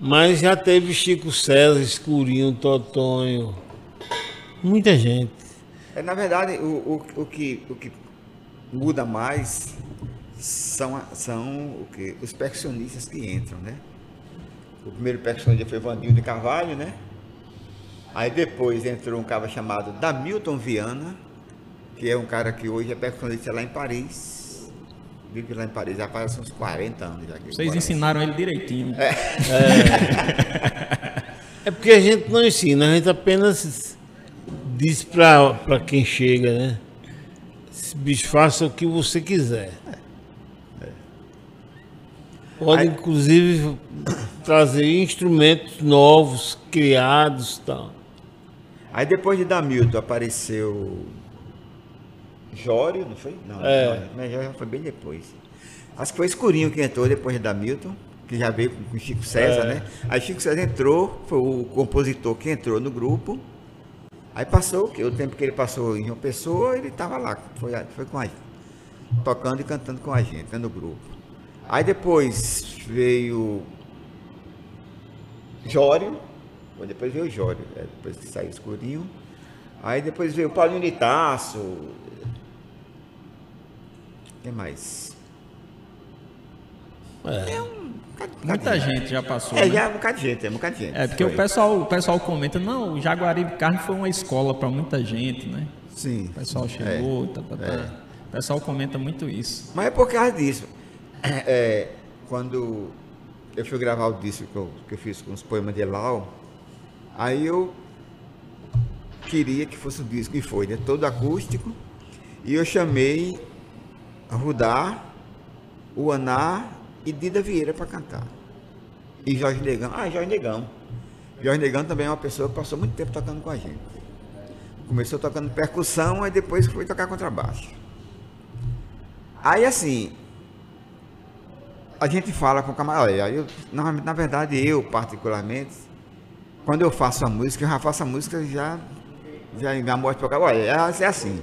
Mas já teve Chico César, Escurinho, Totonho. Muita gente. É, na verdade, o, o, o, que, o que muda mais são, são o que, os percussionistas que entram, né? O primeiro percussionista foi Vandinho de Carvalho, né? Aí depois entrou um cara chamado Damilton Viana, que é um cara que hoje é percussionista lá em Paris. Vive lá em Paris, já faz uns 40 anos já. Vocês ensinaram ele direitinho. É porque a gente não ensina, a gente apenas diz pra, pra quem chega, né? Esse bicho faça o que você quiser. Pode, Aí- inclusive, trazer instrumentos novos, criados e tal. Aí depois de Damilton apareceu Jório, não foi? Não, É. não, mas já foi bem depois. Acho que foi Escurinho que entrou depois de Damilton, que já veio com Chico César, É. né? Aí Chico César entrou, foi o compositor que entrou no grupo. Aí passou, que o tempo que ele passou em João Pessoa, ele estava lá, foi, foi com a gente, tocando e cantando com a gente, né, no grupo. Aí depois veio Jório, depois veio o Jório, né, depois que saiu escurinho. Aí depois veio o Paulinho de Quem mais? É. Um bocado- um Muita gente já passou. É, né? já é um bocado de gente, é um bocado de gente. É, porque Foi. o pessoal, o pessoal comenta, não, o Jaguaribe Carne foi uma escola para muita gente, né? Sim. O pessoal chegou, tá, tá, tá. é. O pessoal comenta muito isso. Mas é por causa disso. É, quando eu fui gravar o disco que eu, que eu fiz com os poemas de Elau, aí eu queria que fosse o disco, e foi, né? Todo acústico. E eu chamei Rudá, o Aná e Dida Vieira para cantar. E Jorge Negão. Ah, Jorge Negão. Jorge Negão também é uma pessoa que passou muito tempo tocando com a gente. Começou tocando percussão, aí depois foi tocar contrabaixo. Aí assim, a gente fala com o camarada. eu- na, na verdade, eu particularmente, quando eu faço a música, eu já faço a música já, já, já mostro para o cara, olha, é assim.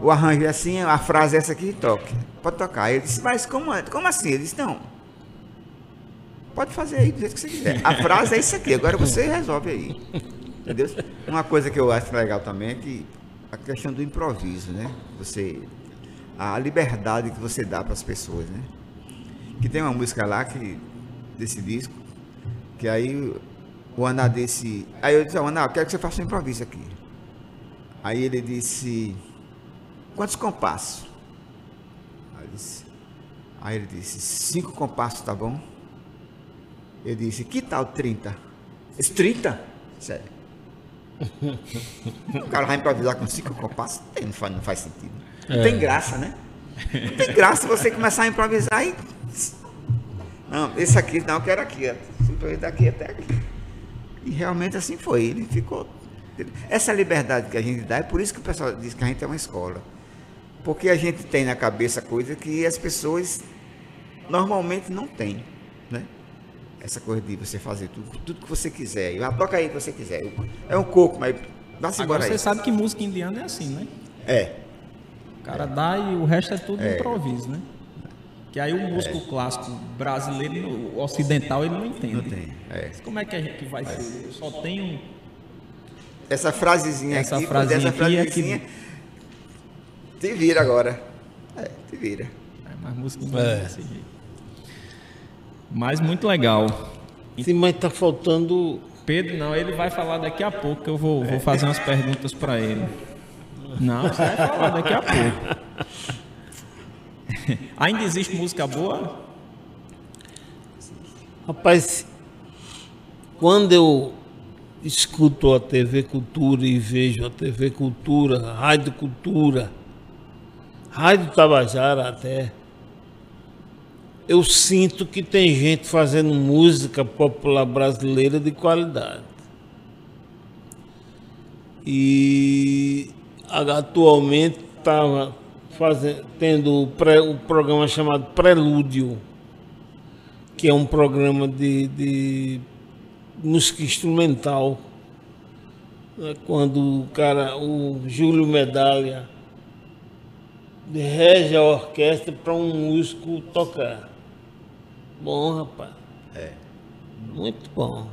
O arranjo é assim, a frase é essa aqui, toque. Pode tocar. Eu disse, mas como, é- como assim? Ele disse, não. Pode fazer aí do jeito que você quiser. A frase é isso aqui, agora você resolve aí. Entendeu? Uma coisa que eu acho legal também é que a questão do improviso, né? Você. A liberdade que você dá para as pessoas, né? Que tem uma música lá que, desse disco, que aí o Ana disse. Aí eu disse, Ana, eu quero que você faça um improviso aqui. Aí ele disse, quantos compassos? Aí, disse- aí ele disse, cinco compassos, tá bom? Eu disse, que tal 30? Esse 30? Sério. O cara vai improvisar com cinco compassos? Tem, Não faz, não faz sentido. Não É. tem graça, né? Não tem graça você começar a improvisar e. Não, esse aqui não, eu quero aqui. ó. Simplesmente daqui até aqui. E realmente assim foi. Ele ficou. Essa liberdade que a gente dá, é por isso que o pessoal diz que a gente é uma escola. Porque a gente tem na cabeça coisa que as pessoas normalmente não têm, né? Essa coisa de você fazer tudo, tudo que você quiser. Ah, toca aí o que você quiser. É um coco, mas vá-se embora Agora você aí. sabe que música indiana é assim, né? É, O cara dá e o resto é tudo improviso, né? Que aí o músico clássico brasileiro, o ocidental, ele não entende. não tem. É. Como é que a gente vai ser? Só tem um. Essa frasezinha Essa aqui, frasinha essa aqui é frasezinha, te vira agora. É, te vira. É, mas música não é desse jeito. Mas muito legal. Sim, mas tá faltando. Pedro, não, ele vai falar daqui a pouco, que eu vou, vou fazer umas perguntas para ele. Não, você vai falar daqui a pouco. Ainda existe música boa? Rapaz, quando eu escuto a TV Cultura e vejo a TV Cultura, a Rádio Cultura, Rádio Tabajara até, eu sinto que tem gente fazendo música popular brasileira de qualidade. E atualmente estava tendo o, pré- o programa chamado Prelúdio que é um programa de, de música instrumental. né, Quando o cara, o Júlio Medalha, rege a orquestra para um músico tocar. Bom, rapaz. É. Muito bom.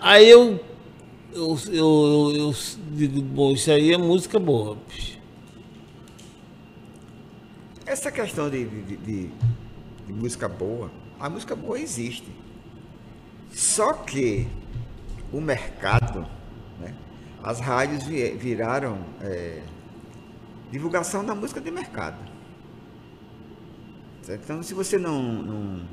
Aí eu, eu, eu, eu, eu digo, bom, isso aí é música boa, bicho. Essa questão de, de- de- de- música boa, a música boa existe. Só que o mercado, né, as rádios vi- viraram é, divulgação da música de mercado. Certo? Então, se você não, não,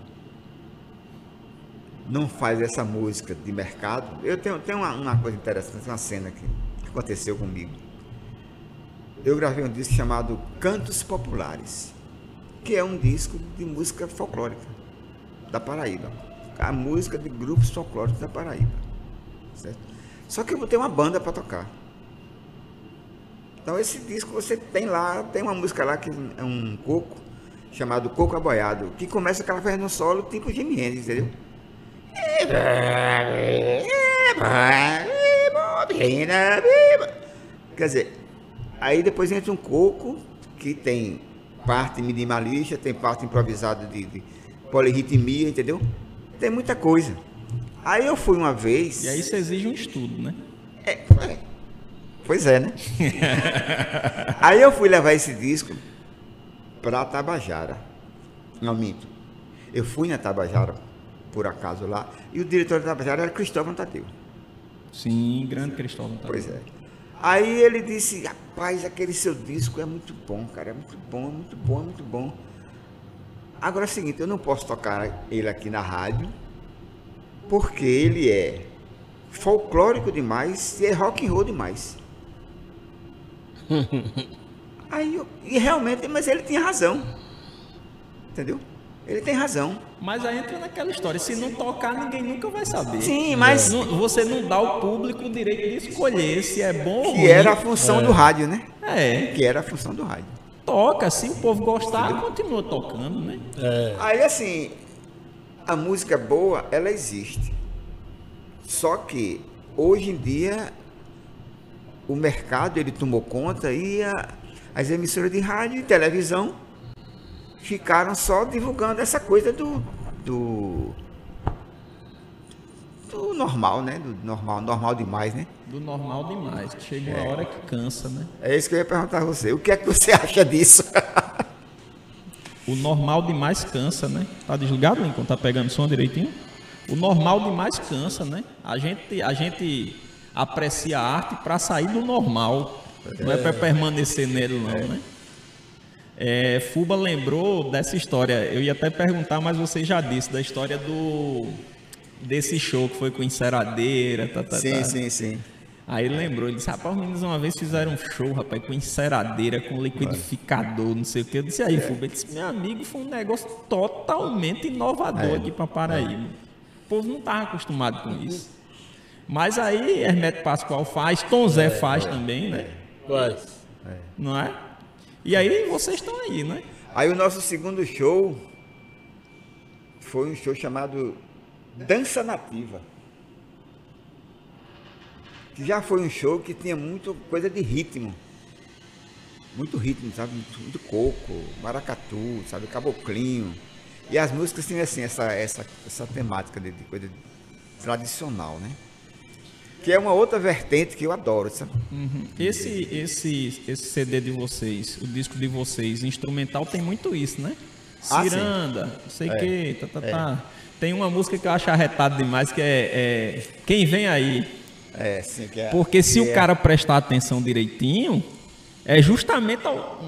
não faz essa música de mercado, eu tenho, tenho uma, uma coisa interessante, uma cena que aconteceu comigo eu gravei um disco chamado Cantos Populares, que é um disco de música folclórica da Paraíba. A música de grupos folclóricos da Paraíba. Certo? Só que eu botei uma banda para tocar. Então esse disco você tem lá, tem uma música lá que é um coco, chamado Coco Aboiado, que começa com ela fazendo um solo tipo Jimi Hendrix, entendeu? Quer dizer, aí depois entra um coco que tem parte minimalista, tem parte improvisada de, de polirritmia, entendeu? Tem muita coisa. Aí eu fui uma vez. E aí isso exige um estudo, né? É, é. Pois é, né? Aí eu fui levar esse disco pra Tabajara. Não minto. Eu fui na Tabajara, por acaso lá, e o diretor da Tabajara era Cristóvão Tadeu. Sim, grande Cristóvão. Tá Pois é. Aí ele disse, rapaz, aquele seu disco é muito bom, cara, é muito bom, é muito bom, é muito bom. Agora é o seguinte, eu não posso tocar ele aqui na rádio, porque ele é folclórico demais e é rock and roll demais. Aí eu, e realmente, mas ele tinha razão. Entendeu? Ele tem razão. Mas aí entra naquela história, se não tocar, ninguém nunca vai saber. Sim, mas Não- você não dá ao público o direito de escolher se é bom ou ruim. que era a função do rádio, né? É, Que era a função do rádio. toca. Se o povo gostar, continua tocando, né? Aí assim, a música boa, ela existe. Só que hoje em dia o mercado ele tomou conta e a- as emissoras de rádio e televisão ficaram só divulgando essa coisa do do, do normal, né? Do normal, normal demais, né? Do normal demais. que Chega uma hora que cansa, né? É isso que eu ia perguntar a você. O que é que você acha disso? O normal demais cansa, né? Tá desligado, Lincoln? Tá pegando som direitinho? O normal demais cansa, né? A gente, a gente aprecia a arte para sair do normal. Não é para permanecer nele, não, né? É, Fuba lembrou dessa história. Eu ia até perguntar, mas você já disse da história do desse show que foi com enceradeira, tá, tá, tá. sim. Aí ele lembrou, ele disse, rapaz, os meninos uma vez fizeram um show, rapaz, com enceradeira, com liquidificador, não sei o que. Eu disse, aí, Fuba, ele disse, meu amigo, foi um negócio totalmente inovador aqui pra Paraíba. O povo não tava acostumado com isso. Mas aí Hermeto Pascoal faz, Tom Zé faz também, né? Faz. Não é? E aí vocês estão aí, né? Aí o nosso segundo show foi um show chamado Dança Nativa. Que já foi um show que tinha muito coisa de ritmo. Muito ritmo, sabe? Muito, muito coco, maracatu, sabe? Caboclinho. E as músicas tinham assim, essa, essa, essa temática de, de coisa tradicional, né? Que é uma outra vertente que eu adoro, sabe? Esse, esse, esse CD de vocês, o disco de vocês, instrumental, tem muito isso, né? Ah. Ciranda, não sei o É. quê, tá, tá, tá. Tem uma música que eu acho arretada demais, que é, é Quem Vem Aí. É, sim, que é. Porque se que o é- cara prestar atenção direitinho, é justamente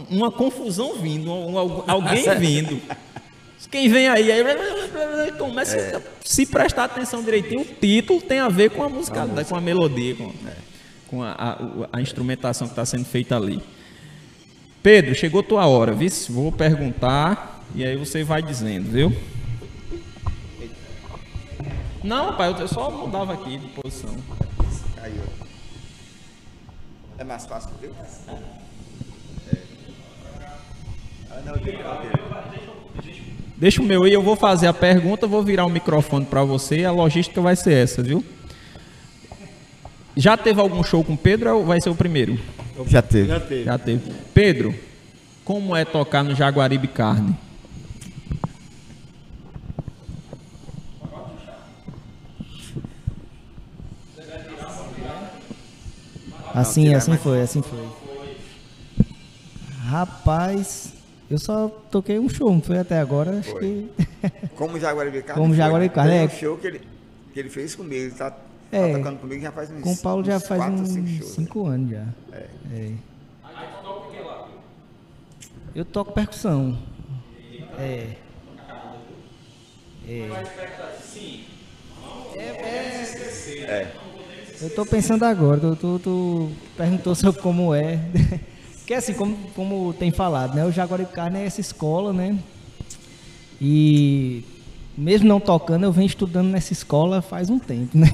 uma confusão vindo, al- alguém vindo. Quem vem aí, aí começa É. a se prestar atenção direitinho, o título tem a ver com a musicalidade, com a melodia, com, com a, a- a instrumentação que está sendo feita ali. Pedro, chegou tua hora, viu? Vou perguntar e aí você vai dizendo, viu? Não, pai, eu só mudava aqui de posição. Ó. É mais fácil, viu? É. Ah, não, eu tenho que Deixa o meu aí, eu vou fazer a pergunta, vou virar o microfone para você e a logística vai ser essa, viu? Já teve algum show com o Pedro ou vai ser o primeiro? Já teve. Já teve. Já teve. Pedro, como é tocar no Jaguaribe Carne? Assim, assim foi, assim foi. Rapaz, eu só toquei um show, não foi até agora, acho que. Como Jaguaribe Carne. Como foi, Jaguaribe né? É. um show que ele, que ele fez comigo. Ele tá, É. tá tocando comigo já faz uns Com o Paulo já uns faz quatro, uns cinco shows. né? cinco anos já. É. Eu toco percussão. É. É. É. Eu tô pensando agora, tu, tu, tu perguntou sobre como é. Porque assim, como, como tem falado, né? O Carne é essa escola, né? E mesmo não tocando, eu venho estudando nessa escola faz um tempo, né?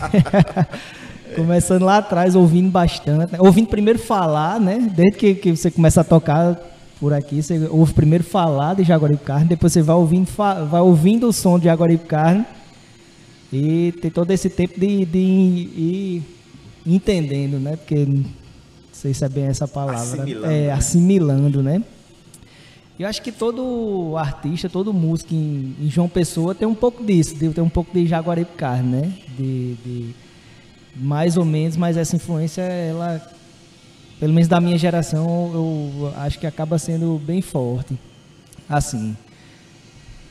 Começando lá atrás, ouvindo bastante. né? Ouvindo primeiro falar, né? Desde que, que você começa a tocar por aqui, você ouve primeiro falar de Jaguaribe Carne, depois você vai ouvindo, vai ouvindo o som de Jaguaribe Carne. E tem todo esse tempo de, de ir entendendo, né? Porque sei se é bem essa palavra. Assimilando, é, né? assimilando, né? Eu acho que todo artista, todo músico em, em João Pessoa tem um pouco disso, tem um pouco de Jaguaribe Carne, né? De, de mais ou menos, mas essa influência, ela, pelo menos da minha geração, eu acho que acaba sendo bem forte. Assim.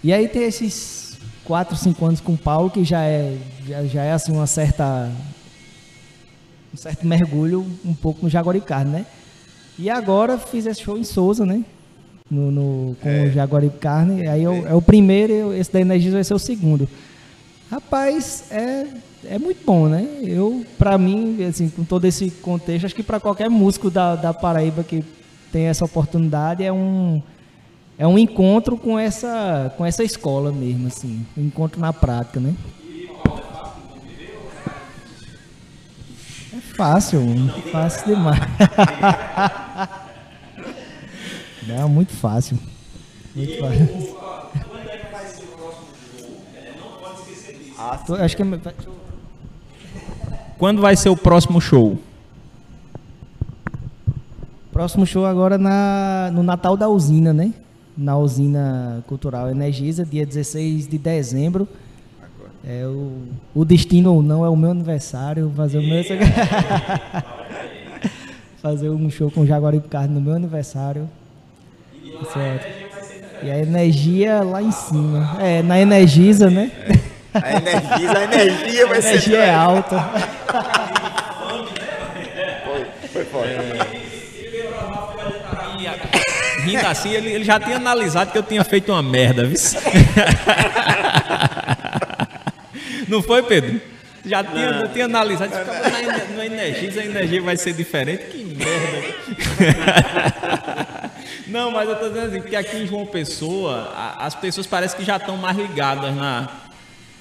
E aí tem esses 4, 5 anos com o Paulo, que já é, já, já é assim uma certa. Um certo mergulho um pouco no Jaguaribe Carne, né? E agora fiz esse show em Souza, né? No, no- com o Jaguaribe Carne. Aí eu- é o primeiro, esse da Energisa vai ser o segundo. Rapaz, é, é muito bom, né? Eu, pra mim, assim, com todo esse contexto, acho que pra qualquer músico da, da Paraíba que tem essa oportunidade, é um, é um encontro com essa, com essa escola mesmo, assim. Um encontro na prática, né? Fácil, fácil demais. Não, muito fácil. Muito fácil. Tô- Acho que é- Quando vai ser o próximo show? Próximo show agora na, no Natal da usina, né? Na usina cultural Energisa, dia 16 de dezembro. É o, o destino ou não é o meu aniversário. Fazer o meu. fazer um show com o Jaguaribe Carne no meu aniversário. Certo. E a energia lá em cima. É, na Energisa, né? A energia, a energia vai A ser. energia é alta. Foi foda. Rindo assim, ele, ele já tinha analisado que eu tinha feito uma merda, viu? Não foi, Pedro? Já tinha, já tinha analisado. "Cara, na, na energia, a energia vai ser diferente. Que merda. Não, mas eu tô dizendo assim, porque aqui em João Pessoa, as pessoas parecem que já estão mais ligadas na,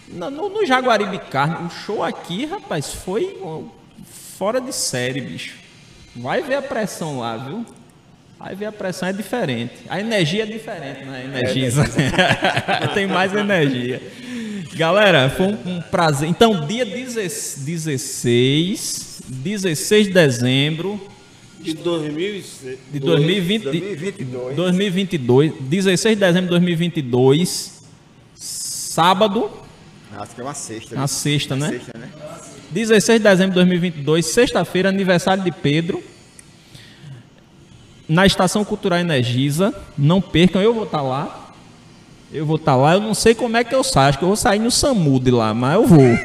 No, no, no Jaguaribe Carne, o show aqui, rapaz, foi fora de série, bicho. Vai ver a pressão lá, viu? Vai ver a pressão é diferente. A energia é diferente, né? Energiza. Tem mais energia. Galera, foi um, um prazer. Então, dia 16, 16, 16 de dezembro De 2006. de 2020, 2022. 2022, 16 de dezembro de 2022, sábado, Acho que é uma sexta. né? sexta, né? Sexta, né? 16 de dezembro de 2022, sexta-feira, aniversário de Pedro. Na Estação Cultural Energisa. Não percam, eu vou estar lá. Eu vou estar lá. Eu não sei como é que eu saio. Acho que eu vou sair no SAMU de lá, mas eu vou.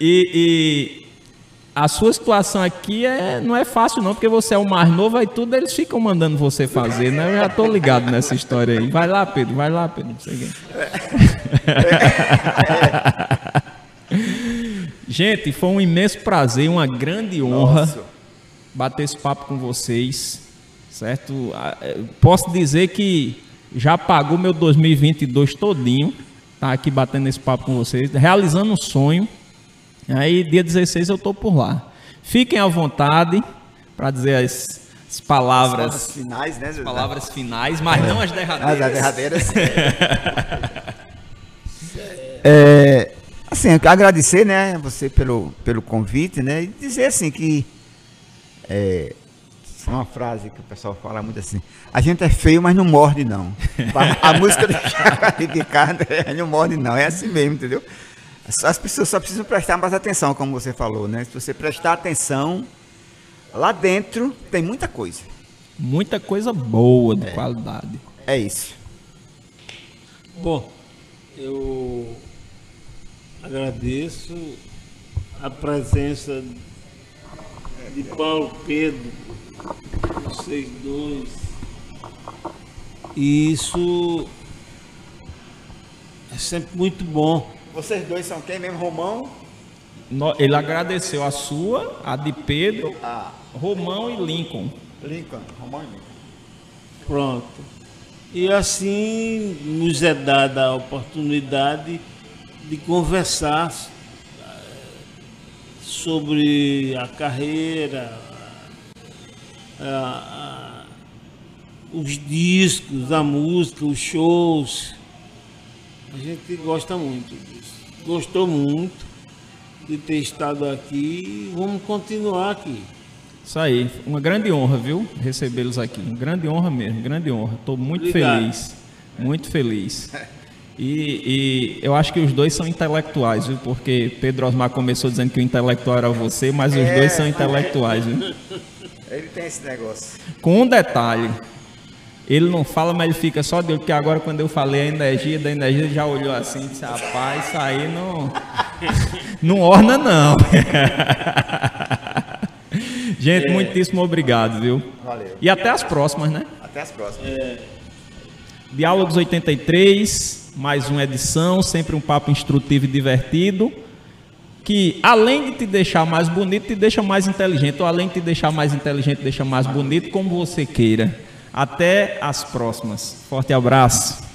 e, e a sua situação aqui é, não é fácil, não, porque você é o mais novo, aí tudo eles ficam mandando você fazer, né? Eu já tô ligado nessa história aí. Vai lá, Pedro, vai lá, Pedro. não sei quem. Gente, foi um imenso prazer, uma grande honra Nossa. bater esse papo com vocês, certo? Ah, eh, Posso dizer que já pagou meu 2022 todinho, tá aqui batendo esse papo com vocês, realizando um sonho. Aí, dia 16 eu tô por lá. Fiquem à vontade para dizer as, as palavras, As finais, né? Zé? palavras finais, mas não as As derradeiras. as derradeiras. é, assim, eu quero agradecer, né, você pelo, pelo convite, né, e dizer assim que é, uma frase que o pessoal fala muito assim, a gente é feio, mas não morde não. A, a música do Carne é, não morde não, é assim mesmo, entendeu? As pessoas só precisam prestar mais atenção, como você falou, né? Se você prestar atenção, lá dentro tem muita coisa. Muita coisa boa de qualidade. É isso. Bom, eu agradeço a presença de Paulo Pedro, vocês dois. E isso é sempre muito bom. Vocês dois são quem mesmo, Romão? No- Ele agradeceu a sua, a de Pedro, Ah, Romão e Lincoln. Lincoln, Romão e Lincoln. Pronto. E assim nos é dada a oportunidade de conversar eh, sobre a carreira, a- a- os discos, a música, os shows. A gente gosta muito disso. Gostou muito de ter estado aqui e vamos continuar aqui. Isso aí, uma grande honra, viu? Recebê-los aqui. Uma grande honra mesmo, grande honra. Estou muito Obrigado. feliz. Muito feliz. E, e eu acho que os dois são intelectuais, viu? Porque Pedro Osmar começou dizendo que o intelectual era você, mas os dois são intelectuais, viu? Ele tem esse negócio. Com um detalhe. Ele não fala, mas ele fica só de olho, porque agora quando eu falei a energia da energia, ele já olhou assim e disse, rapaz, isso aí não. Não orna, não. Gente, muitíssimo obrigado, viu? Valeu. E até as próximas, né? Até as próximas. Diálogos 83, mais uma edição, sempre um papo instrutivo e divertido, que além de te deixar mais bonito, te deixa mais inteligente, ou além de te deixar mais inteligente, deixa mais bonito, como você queira. Até as próximas. Forte abraço.